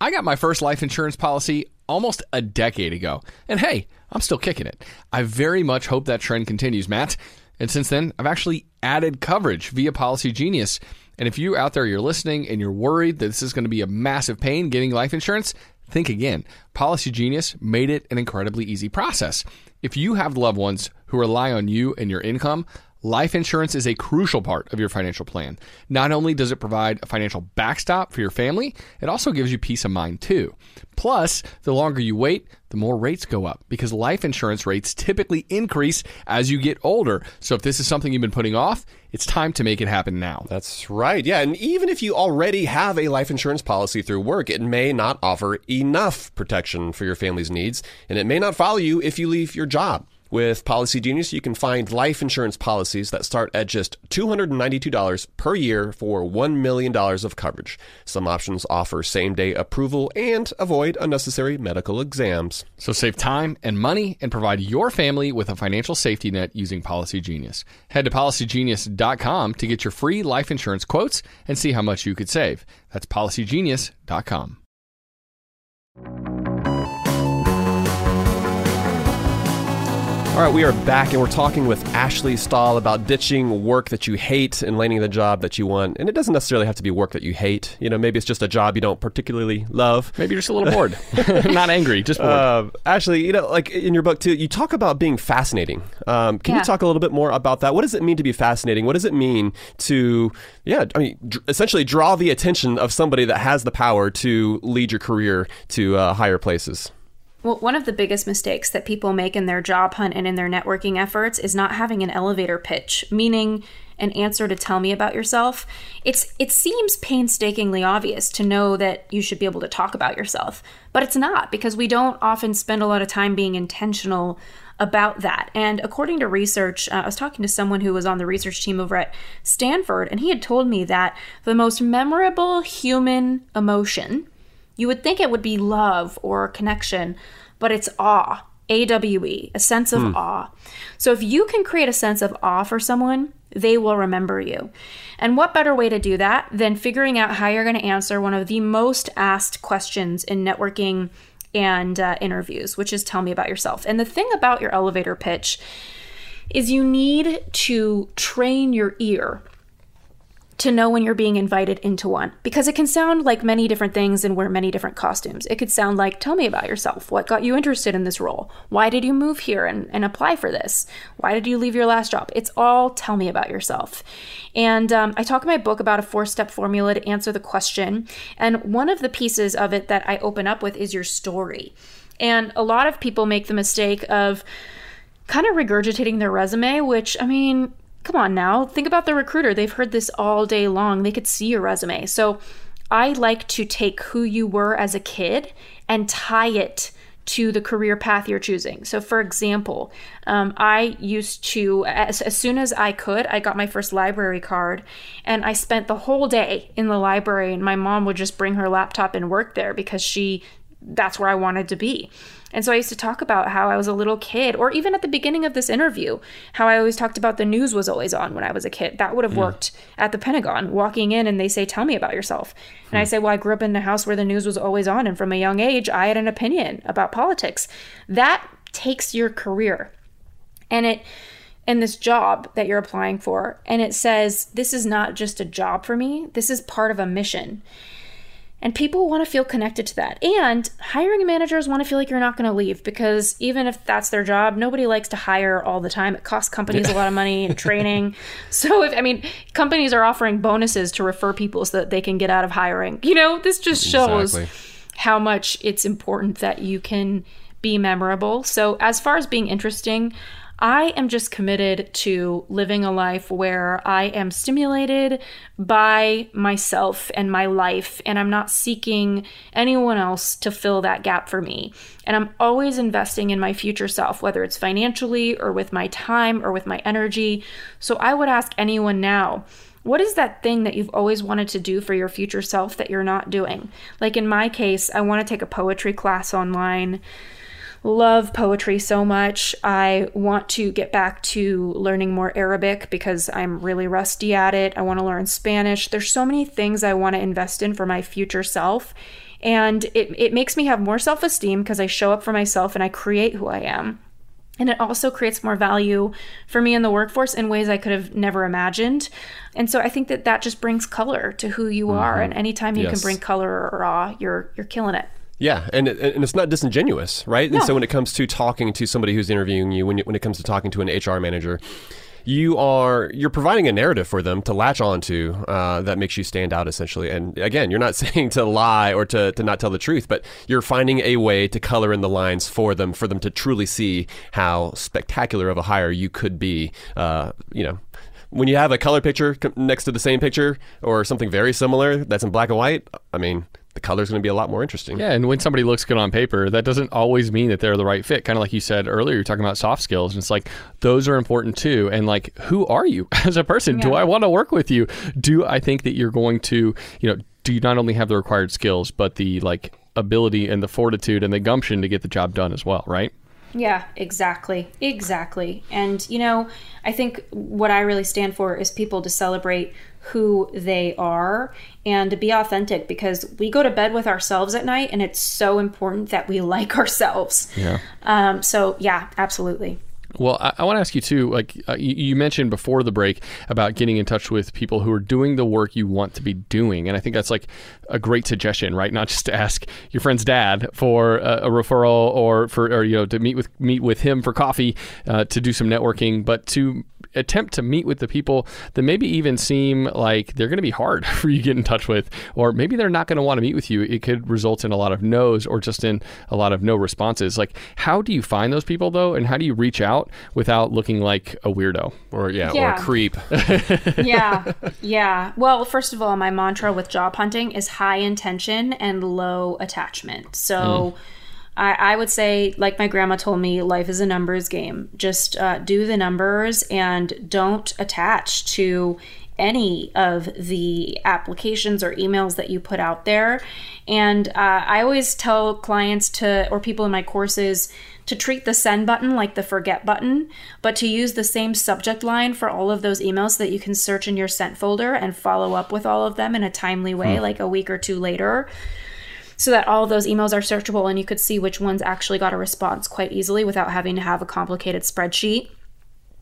I got my first life insurance policy almost a decade ago, and hey, I'm still kicking it. I very much hope that trend continues, Matt. And since then, I've actually added coverage via Policy Genius. And if you out there you're listening and you're worried that this is going to be a massive pain getting life insurance, think again. Policy Genius made it an incredibly easy process. If you have loved ones who rely on you and your income, Life insurance is a crucial part of your financial plan. Not only does it provide a financial backstop for your family, it also gives you peace of mind too. Plus, the longer you wait, the more rates go up because life insurance rates typically increase as you get older. So if this is something you've been putting off, it's time to make it happen now. That's right. Yeah. And even if you already have a life insurance policy through work, it may not offer enough protection for your family's needs, and it may not follow you if you leave your job. With Policy Genius, you can find life insurance policies that start at just $292 per year for $1 million of coverage. Some options offer same day approval and avoid unnecessary medical exams. So save time and money and provide your family with a financial safety net using Policy Genius. Head to policygenius.com to get your free life insurance quotes and see how much you could save. That's policygenius.com. All right, we are back and we're talking with Ashley Stahl about ditching work that you hate and landing the job that you want. And it doesn't necessarily have to be work that you hate. You know, maybe it's just a job you don't particularly love. Maybe you're just a little bored. Not angry, just bored. Uh, Ashley, you know, like in your book too, you talk about being fascinating. Um, can Yeah. you talk a little bit more about that? What does it mean to be fascinating? What does it mean to, yeah, I mean, dr- essentially draw the attention of somebody that has the power to lead your career to uh, higher places? Well, one of the biggest mistakes that people make in their job hunt and in their networking efforts is not having an elevator pitch, meaning an answer to tell me about yourself. It's it seems painstakingly obvious to know that you should be able to talk about yourself, but it's not because we don't often spend a lot of time being intentional about that. And according to research, uh, I was talking to someone who was on the research team over at Stanford, and he had told me that the most memorable human emotion you would think it would be love or connection, but it's awe. AWE, a sense of awe. So if you can create a sense of awe for someone, they will remember you. And what better way to do that than figuring out how you're going to answer one of the most asked questions in networking and uh, interviews, which is tell me about yourself. And the thing about your elevator pitch is you need to train your ear to know when you're being invited into one because it can sound like many different things and wear many different costumes. It could sound like, tell me about yourself. What got you interested in this role? Why did you move here and, and apply for this? Why did you leave your last job? It's all tell me about yourself. And um, I talk in my book about a four step formula to answer the question. And one of the pieces of it that I open up with is your story. And a lot of people make the mistake of, kind of regurgitating their resume, which, I mean, come on now. Think about the recruiter. They've heard this all day long. They could see your resume. So I like to take who you were as a kid and tie it to the career path you're choosing. So, for example, um, I used to, as, as soon as I could, I got my first library card and I spent the whole day in the library. And my mom would just bring her laptop and work there because she, that's where I wanted to be. And so I used to talk about how I was a little kid, or even at the beginning of this interview, how I always talked about the news was always on when I was a kid. That would have worked at the Pentagon, walking in and they say, Tell me about yourself. And I hmm. say, Well, I grew up in a house where the news was always on. And from a young age, I had an opinion about politics. That takes your career and it, and this job that you're applying for, and it says, This is not just a job for me, this is part of a mission. And people want to feel connected to that. And hiring managers want to feel like you're not going to leave because even if that's their job, nobody likes to hire all the time. It costs companies a lot of money and training. So, if, I mean, companies are offering bonuses to refer people so that they can get out of hiring. You know, this just shows Exactly. how much it's important that you can be memorable. So, as far as being interesting, I am just committed to living a life where I am stimulated by myself and my life, and I'm not seeking anyone else to fill that gap for me. And I'm always investing in my future self, whether it's financially or with my time or with my energy. So I would ask anyone now, what is that thing that you've always wanted to do for your future self that you're not doing? Like in my case, I want to take a poetry class online. Love poetry so much. I want to get back to learning more Arabic because I'm really rusty at it. I want to learn Spanish. There's so many things I want to invest in for my future self. And it, it makes me have more self esteem because I show up for myself and I create who I am. And it also creates more value for me in the workforce in ways I could have never imagined. And so I think that that just brings color to who you are. Mm-hmm. And anytime you can bring color or awe, you're you're killing it. Yeah, and and it's not disingenuous, right? And so when it comes to talking to somebody who's interviewing you, when you, when it comes to talking to an HR manager, you are you're providing a narrative for them to latch onto uh, that makes you stand out essentially. And again, you're not saying to lie or to, to not tell the truth, but you're finding a way to color in the lines for them for them to truly see how spectacular of a hire you could be. Uh, you know. When you have a color picture next to the same picture or something very similar that's in black and white, I mean, the color's going to be a lot more interesting. Yeah, and when somebody looks good on paper, that doesn't always mean that they're the right fit. Kind of like you said earlier, you're talking about soft skills, and it's like those are important too. And like, who are you as a person? Do I want to work with you? Do I think that you're going to, you know, do you not only have the required skills, but the like ability and the fortitude and the gumption to get the job done as well, right? Yeah, exactly. Exactly. And, you know, I think what I really stand for is people to celebrate who they are and to be authentic because we go to bed with ourselves at night and it's so important that we like ourselves. Yeah. Um, so, yeah, absolutely. Well, I, I want to ask you too. Like uh, you, you mentioned before the break about getting in touch with people who are doing the work you want to be doing, and I think that's like a great suggestion, right? Not just to ask your friend's dad for a, a referral or for or you know to meet with meet with him for coffee uh, to do some networking, but to attempt to meet with the people that maybe even seem like they're going to be hard for you to get in touch with, or maybe they're not going to want to meet with you. It could result in a lot of no's or just in a lot of no responses. Like, how do you find those people though, and how do you reach out without looking like a weirdo? Or yeah, or a creep. yeah, yeah. Well, first of all, my mantra with job hunting is high intention and low attachment. So I, I would say, like my grandma told me, life is a numbers game. Just uh, do the numbers and don't attach to any of the applications or emails that you put out there. And uh, I always tell clients to, or people in my courses, to treat the send button like the forget button, but to use the same subject line for all of those emails so that you can search in your sent folder and follow up with all of them in a timely way, hmm. like a week or two later so that all of those emails are searchable and you could see which ones actually got a response quite easily without having to have a complicated spreadsheet.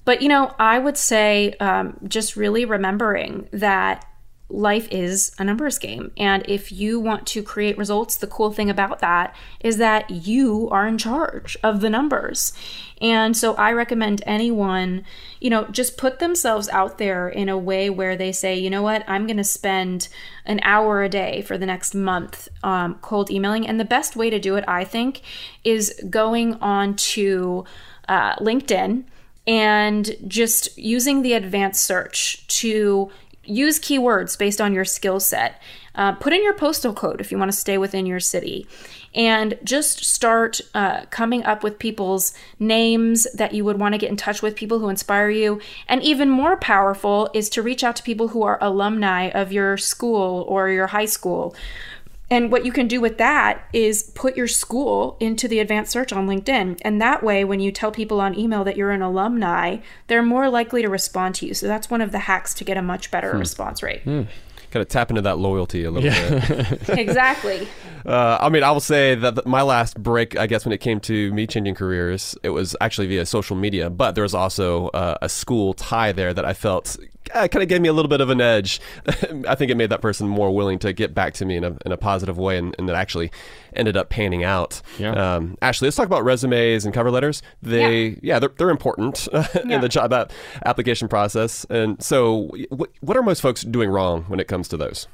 But, you know, I would say um, just really remembering that life is a numbers game. And if you want to create results, the cool thing about that is that you are in charge of the numbers. And so I recommend anyone, you know, just put themselves out there in a way where they say, you know what, I'm going to spend an hour a day for the next month um, cold emailing. And the best way to do it, I think, is going on to uh, LinkedIn and just using the advanced search to use keywords based on your skill set. Uh, put in your postal code if you want to stay within your city. And just start uh, coming up with people's names that you would want to get in touch with, people who inspire you. And even more powerful is to reach out to people who are alumni of your school or your high school and what you can do with that is put your school into the advanced search on LinkedIn. And that way, when you tell people on email that you're an alumni, they're more likely to respond to you. So that's one of the hacks to get a much better hmm. response rate. Hmm kind of tap into that loyalty a little yeah. bit. exactly. Uh, I mean, I will say that my last break, I guess, when it came to me changing careers, it was actually via social media, but there was also uh, a school tie there that I felt uh, kind of gave me a little bit of an edge. I think it made that person more willing to get back to me in a, in a positive way, and, and that actually ended up panning out. Yeah. Um, Ashley, let's talk about resumes and cover letters. They, yeah, yeah they're, they're important in the job application process. And so, what are most folks doing wrong when it comes to those?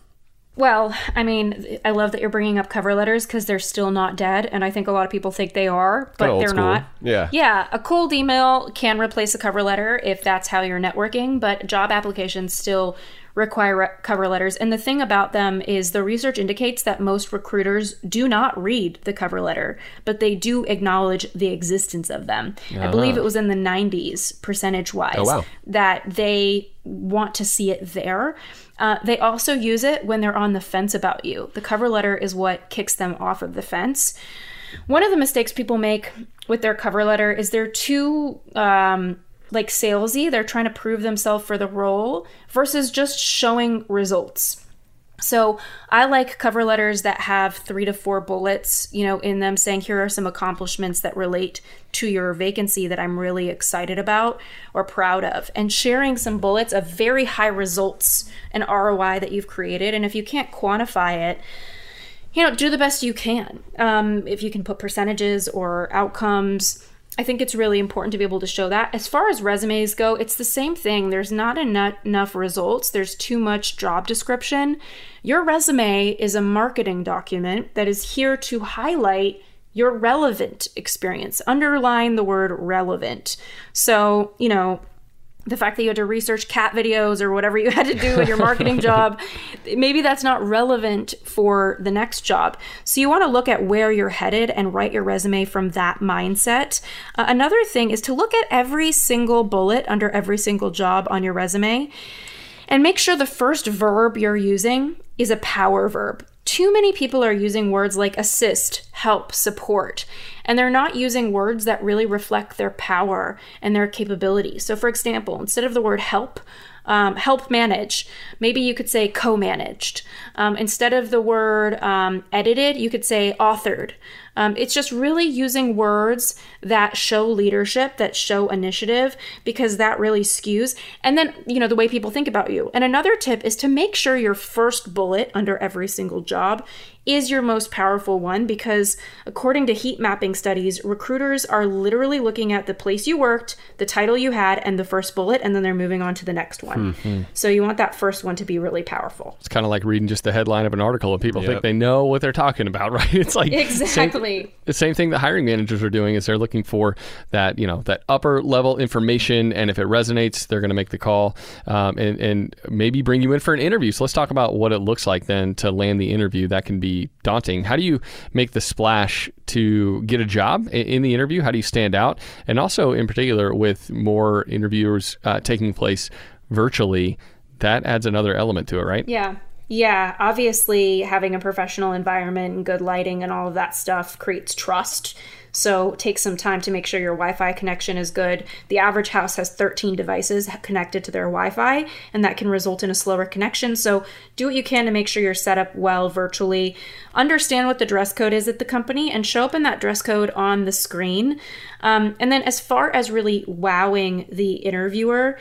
Well, I mean, I love that you're bringing up cover letters because they're still not dead, and I think a lot of people think they are, but they're school. not. Yeah, yeah. A cold email can replace a cover letter if that's how you're networking, but job applications still require re- cover letters. And the thing about them is the research indicates that most recruiters do not read the cover letter, but they do acknowledge the existence of them. Uh-huh. I believe it was in the 90s percentage wise oh, wow. that they want to see it there. Uh, they also use it when they're on the fence about you. The cover letter is what kicks them off of the fence. One of the mistakes people make with their cover letter is they're too um, like salesy. They're trying to prove themselves for the role versus just showing results. So I like cover letters that have three to four bullets, you know, in them saying here are some accomplishments that relate to your vacancy that I'm really excited about or proud of, and sharing some bullets of very high results and ROI that you've created. And if you can't quantify it, you know, do the best you can. Um, if you can put percentages or outcomes I think it's really important to be able to show that. As far as resumes go, it's the same thing. There's not enough, enough results, there's too much job description. Your resume is a marketing document that is here to highlight your relevant experience. Underline the word relevant. So, you know, the fact that you had to research cat videos or whatever you had to do in your marketing job, maybe that's not relevant for the next job. So you want to look at where you're headed and write your resume from that mindset. Uh, another thing is to look at every single bullet under every single job on your resume and make sure the first verb you're using is a power verb too many people are using words like assist, help, support, and they're not using words that really reflect their power and their capability. So, for example, instead of the word help, um, help manage. Maybe you could say co managed. Um, instead of the word um, edited, you could say authored. Um, it's just really using words that show leadership, that show initiative, because that really skews. And then, you know, the way people think about you. And another tip is to make sure your first bullet under every single job is your most powerful one because, according to heat mapping studies, recruiters are literally looking at the place you worked, the title you had, and the first bullet, and then they're moving on to the next one. Mm-hmm. So you want that first one to be really powerful. It's kind of like reading just the headline of an article, and people yep. think they know what they're talking about, right? It's like exactly same, the same thing that hiring managers are doing is they're looking for that you know that upper level information, and if it resonates, they're going to make the call um, and and maybe bring you in for an interview. So let's talk about what it looks like then to land the interview. That can be daunting. How do you make the splash to get a job in the interview? How do you stand out? And also, in particular, with more interviewers uh, taking place virtually, that adds another element to it, right? Yeah. Yeah, obviously having a professional environment and good lighting and all of that stuff creates trust. So take some time to make sure your Wi Fi connection is good. The average house has 13 devices connected to their Wi Fi, and that can result in a slower connection. So do what you can to make sure you're set up well virtually. Understand what the dress code is at the company and show up in that dress code on the screen. Um, and then, as far as really wowing the interviewer,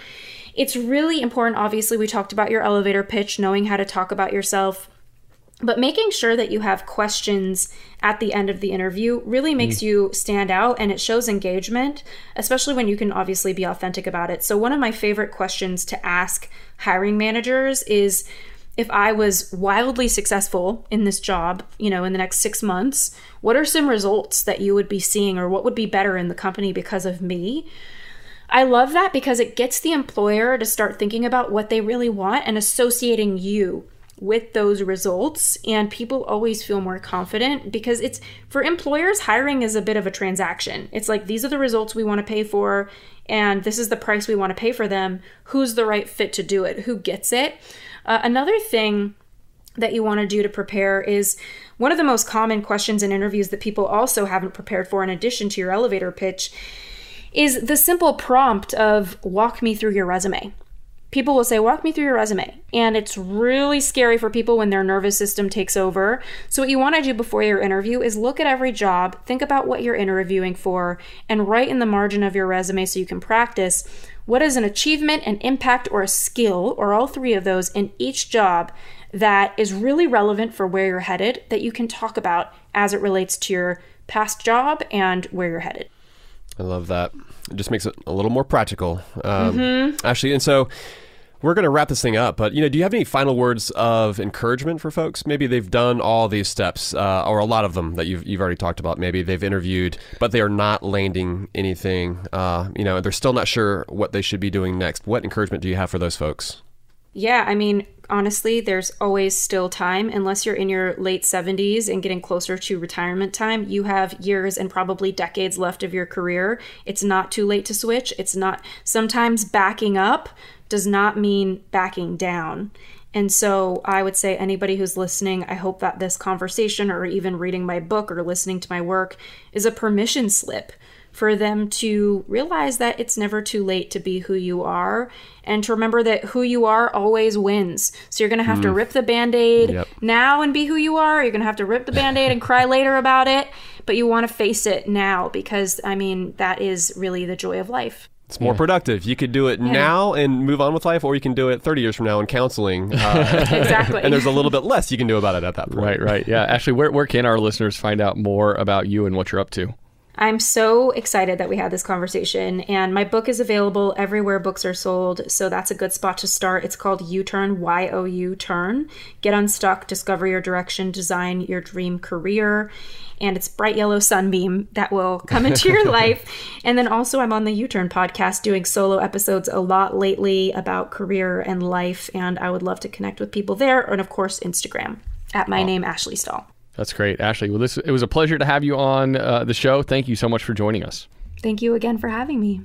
it's really important. Obviously, we talked about your elevator pitch, knowing how to talk about yourself but making sure that you have questions at the end of the interview really makes mm. you stand out and it shows engagement, especially when you can obviously be authentic about it. So, one of my favorite questions to ask hiring managers is if I was wildly successful in this job, you know, in the next six months, what are some results that you would be seeing or what would be better in the company because of me? I love that because it gets the employer to start thinking about what they really want and associating you with those results and people always feel more confident because it's for employers hiring is a bit of a transaction. It's like these are the results we want to pay for and this is the price we want to pay for them. Who's the right fit to do it? Who gets it? Uh, another thing that you want to do to prepare is one of the most common questions in interviews that people also haven't prepared for in addition to your elevator pitch is the simple prompt of walk me through your resume people will say, Walk me through your resume. And it's really scary for people when their nervous system takes over. So, what you want to do before your interview is look at every job, think about what you're interviewing for, and write in the margin of your resume so you can practice what is an achievement, an impact, or a skill, or all three of those in each job that is really relevant for where you're headed that you can talk about as it relates to your past job and where you're headed. I love that. It just makes it a little more practical. Um, mm-hmm. Ashley, and so we're going to wrap this thing up, but you know, do you have any final words of encouragement for folks? Maybe they've done all these steps, uh, or a lot of them that you've you've already talked about. Maybe they've interviewed, but they are not landing anything. Uh, you know, they're still not sure what they should be doing next. What encouragement do you have for those folks? Yeah, I mean, honestly, there's always still time. Unless you're in your late 70s and getting closer to retirement time, you have years and probably decades left of your career. It's not too late to switch. It's not sometimes backing up does not mean backing down. And so I would say anybody who's listening, I hope that this conversation or even reading my book or listening to my work is a permission slip for them to realize that it's never too late to be who you are and to remember that who you are always wins. So you're going to have mm. to rip the band aid yep. now and be who you are. You're going to have to rip the band aid and cry later about it, but you want to face it now because, I mean, that is really the joy of life. It's more yeah. productive. You could do it yeah. now and move on with life, or you can do it 30 years from now in counseling. Uh, exactly. And there's a little bit less you can do about it at that point. Right, right. Yeah. Actually, where, where can our listeners find out more about you and what you're up to? I'm so excited that we had this conversation, and my book is available everywhere books are sold. So that's a good spot to start. It's called You Turn, Y O U Turn. Get unstuck, discover your direction, design your dream career. And it's bright yellow sunbeam that will come into your life. And then also, I'm on the You Turn podcast doing solo episodes a lot lately about career and life. And I would love to connect with people there. And of course, Instagram at my oh. name, Ashley Stahl. That's great, Ashley. Well, this it was a pleasure to have you on uh, the show. Thank you so much for joining us. Thank you again for having me.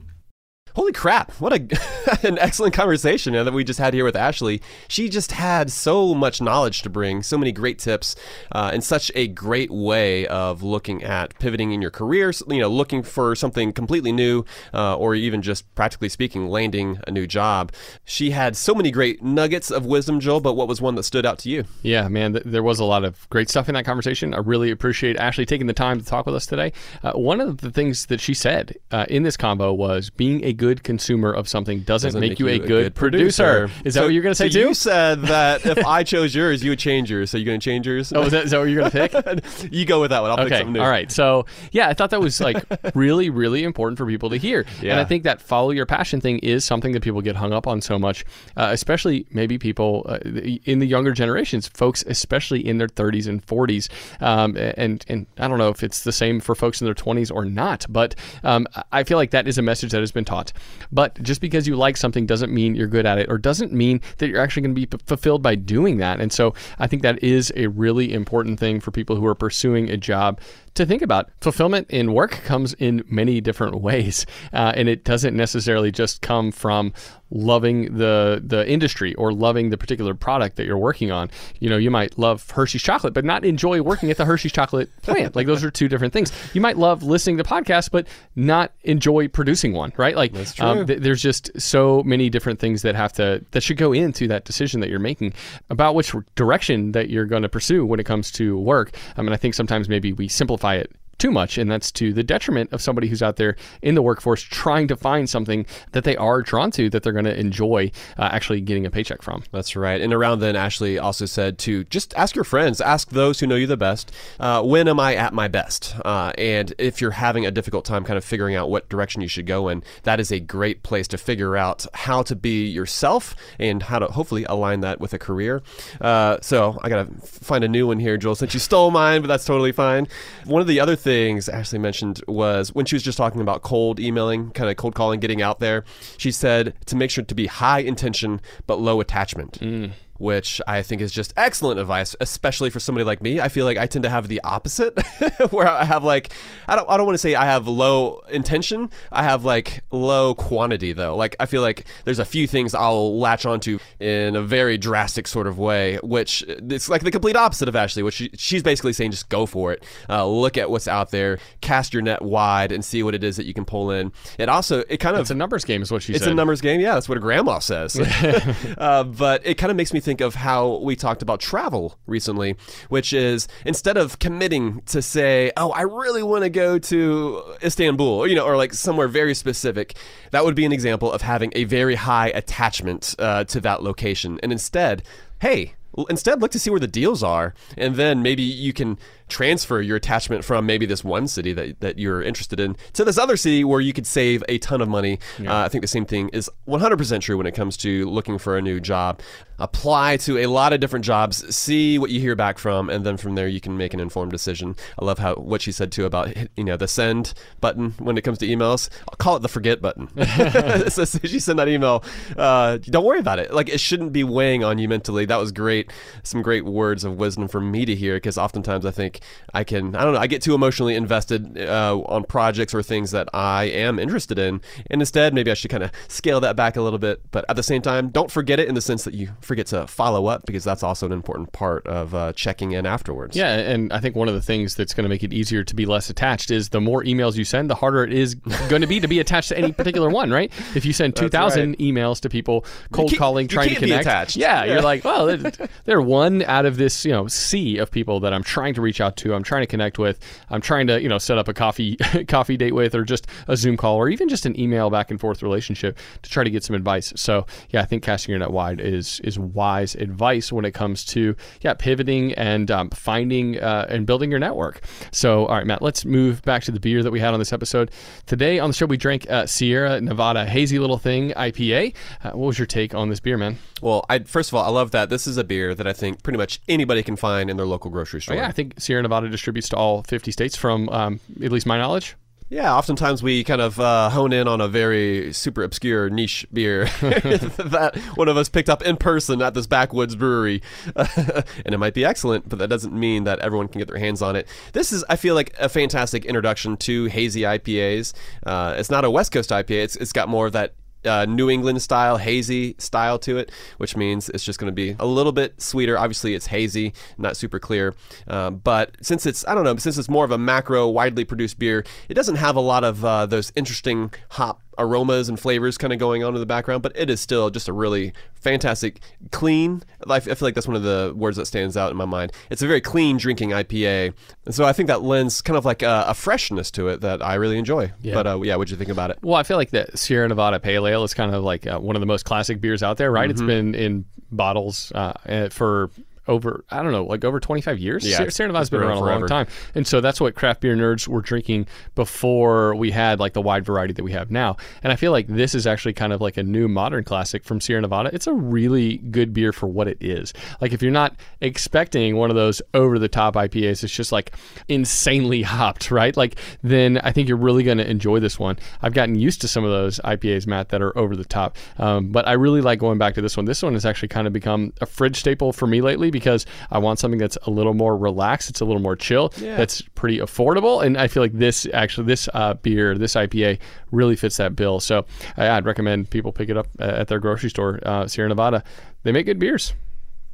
Holy crap! What a an excellent conversation that we just had here with Ashley. She just had so much knowledge to bring, so many great tips, uh, and such a great way of looking at pivoting in your career. You know, looking for something completely new, uh, or even just practically speaking, landing a new job. She had so many great nuggets of wisdom, Joel. But what was one that stood out to you? Yeah, man, th- there was a lot of great stuff in that conversation. I really appreciate Ashley taking the time to talk with us today. Uh, one of the things that she said uh, in this combo was being a good consumer of something doesn't, doesn't make, make, you a, good, good producer. producer. Is that what you're going to say so too? You said that if I chose yours, you would change yours. So you're going to change yours? Oh, is that, is that what you're going to pick? you go with that one. I'll okay. pick something new. All right. So yeah, I thought that was like really, really important for people to hear. Yeah. And I think that follow your passion thing is something that people get hung up on so much, uh, especially maybe people uh, in the younger generations, folks, especially in their 30s and 40s. Um, and and I don't know if it's the same for folks in their 20s or not, but um, I feel like that is a message that has been taught. But just because you like something doesn't mean you're good at it, or doesn't mean that you're actually going to be p- fulfilled by doing that. And so I think that is a really important thing for people who are pursuing a job to think about. Fulfillment in work comes in many different ways, uh, and it doesn't necessarily just come from loving the the industry or loving the particular product that you're working on. You know, you might love Hershey's chocolate, but not enjoy working at the Hershey's chocolate plant. Like those are two different things. You might love listening to podcasts, but not enjoy producing one, right? Like um, th- there's just so many different things that have to that should go into that decision that you're making about which direction that you're going to pursue when it comes to work. I mean, I think sometimes maybe we simplify it too much, and that's to the detriment of somebody who's out there in the workforce trying to find something that they are drawn to that they're going to enjoy uh, actually getting a paycheck from. That's right. And around then, Ashley also said to just ask your friends, ask those who know you the best, uh, when am I at my best? Uh, and if you're having a difficult time kind of figuring out what direction you should go in, that is a great place to figure out how to be yourself and how to hopefully align that with a career. Uh, so I got to find a new one here, Joel, since you stole mine, but that's totally fine. One of the other things Ashley mentioned was when she was just talking about cold emailing, kind of cold calling, getting out there. She said to make sure to be high intention but low attachment. Mm which I think is just excellent advice, especially for somebody like me. I feel like I tend to have the opposite, where I have like, I don't, I don't want to say I have low intention. I have like low quantity though. Like I feel like there's a few things I'll latch onto in a very drastic sort of way, which it's like the complete opposite of Ashley, which she, she's basically saying just go for it. Uh, look at what's out there, cast your net wide, and see what it is that you can pull in. It also, it kind of, it's a numbers game, is what she it's said. It's a numbers game. Yeah, that's what a grandma says. uh, but it kind of makes me think of how we talked about travel recently, which is instead of committing to say, "Oh, I really want to go to Istanbul," you know, or like somewhere very specific, that would be an example of having a very high attachment uh, to that location, and instead, hey. Instead, look to see where the deals are, and then maybe you can transfer your attachment from maybe this one city that, that you're interested in to this other city where you could save a ton of money. Yeah. Uh, I think the same thing is 100% true when it comes to looking for a new job. Apply to a lot of different jobs, see what you hear back from, and then from there you can make an informed decision. I love how what she said too about you know the send button when it comes to emails. I'll call it the forget button. so, so she sent that email. Uh, don't worry about it. Like it shouldn't be weighing on you mentally. That was great. Some great words of wisdom for me to hear because oftentimes I think I can, I don't know, I get too emotionally invested uh, on projects or things that I am interested in. And instead, maybe I should kind of scale that back a little bit. But at the same time, don't forget it in the sense that you forget to follow up because that's also an important part of uh, checking in afterwards. Yeah. And I think one of the things that's going to make it easier to be less attached is the more emails you send, the harder it is going to be to be attached to any particular one, right? If you send 2,000 right. emails to people, cold calling, trying to connect. Yeah, yeah, You're like, well, they're one out of this, you know, sea of people that I'm trying to reach out to, I'm trying to connect with, I'm trying to, you know, set up a coffee coffee date with or just a Zoom call or even just an email back and forth relationship to try to get some advice. So, yeah, I think casting your net wide is is wise advice when it comes to yeah, pivoting and um, finding uh, and building your network. So, all right, Matt, let's move back to the beer that we had on this episode. Today on the show we drank uh, Sierra Nevada Hazy Little Thing IPA. Uh, what was your take on this beer, man? Well, I first of all, I love that this is a beer that I think pretty much anybody can find in their local grocery store. Oh, yeah, I think Sierra Nevada distributes to all 50 states from um, at least my knowledge. Yeah, oftentimes we kind of uh, hone in on a very super obscure niche beer that one of us picked up in person at this backwoods brewery. and it might be excellent, but that doesn't mean that everyone can get their hands on it. This is, I feel like, a fantastic introduction to hazy IPAs. Uh, it's not a West Coast IPA, it's, it's got more of that uh, New England style, hazy style to it, which means it's just going to be a little bit sweeter. Obviously, it's hazy, not super clear. Uh, but since it's, I don't know, since it's more of a macro, widely produced beer, it doesn't have a lot of uh, those interesting hop aromas and flavors kind of going on in the background, but it is still just a really fantastic, clean. I feel like that's one of the words that stands out in my mind. It's a very clean drinking IPA, and so I think that lends kind of like a, a freshness to it that I really enjoy. Yeah. But uh, yeah, what'd you think about it? Well, I feel like the Sierra Nevada Pale Ale is kind of like uh, one of the most classic beers out there, right? Mm-hmm. It's been in bottles uh, for over I don't know like over 25 years. Yeah, Sierra Nevada's been, around a long time, and so that's what craft beer nerds were drinking before we had like the wide variety that we have now. And I feel like this is actually kind of like a new modern classic from Sierra Nevada. It's a really good beer for what it is. Like if you're not expecting one of those over the top IPAs, it's just like insanely hopped, right? Like then I think you're really going to enjoy this one. I've gotten used to some of those IPAs, Matt, that are over the top, um, but I really like going back to this one. This one has actually kind of become a fridge staple for me lately because I want something that's a little more relaxed. It's a little more chill. That's pretty affordable, and I feel like this actually this uh, beer, this IPA, really fits that bill. So I'd recommend people pick it up uh, at their grocery store, uh, Sierra Nevada. They make good beers.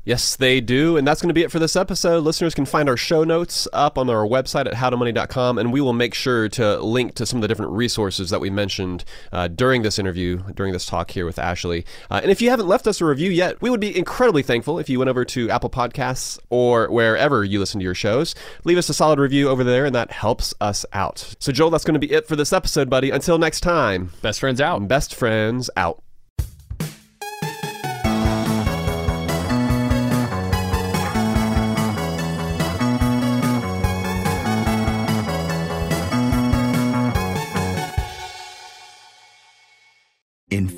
Yes, they do. And that's going to be it for this episode. Listeners can find our show notes up on our website at howtomoney.com, and we will make sure to link to some of the different resources that we mentioned uh, during this interview, during this talk here with Ashley. Uh, and if you haven't left us a review yet, we would be incredibly thankful if you went over to Apple Podcasts or wherever you listen to your shows. Leave us a solid review over there, and that helps us out. So, Joel, that's going to be it for this episode, buddy. Until next time, Best friends out. best friends out.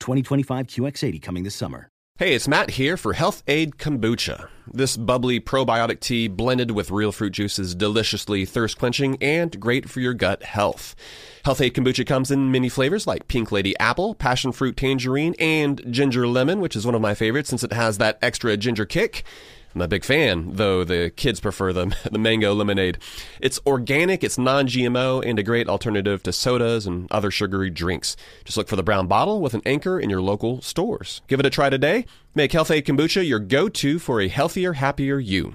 2025 QX80 coming this summer. Hey, it's Matt here for Health-Ade Kombucha. This bubbly probiotic tea blended with real fruit juice is deliciously thirst quenching and great for your gut health. Health-Ade Kombucha comes in many flavors like Pink Lady Apple, Passion Fruit Tangerine, and Ginger Lemon, which is one of my favorites since it has that extra ginger kick. I'm a big fan, though the kids prefer the, the mango lemonade. It's organic, it's non GMO, and a great alternative to sodas and other sugary drinks. Just look for the brown bottle with an anchor in your local stores. Give it a try today. Make Health-Ade Kombucha your go to for a healthier, happier you.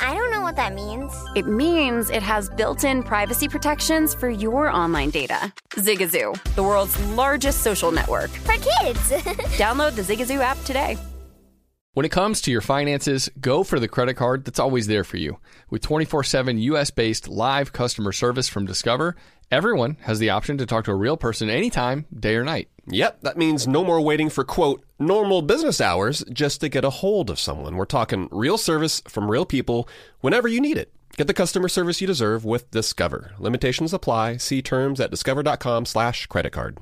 I don't know what that means. It means it has built in privacy protections for your online data. Zigazoo, the world's largest social network. For kids. Download the Zigazoo app today. When it comes to your finances, go for the credit card that's always there for you. With 24 7 US based live customer service from Discover, everyone has the option to talk to a real person anytime, day or night. Yep, that means no more waiting for quote normal business hours just to get a hold of someone. We're talking real service from real people whenever you need it. Get the customer service you deserve with Discover. Limitations apply. See terms at discover.com/slash credit card.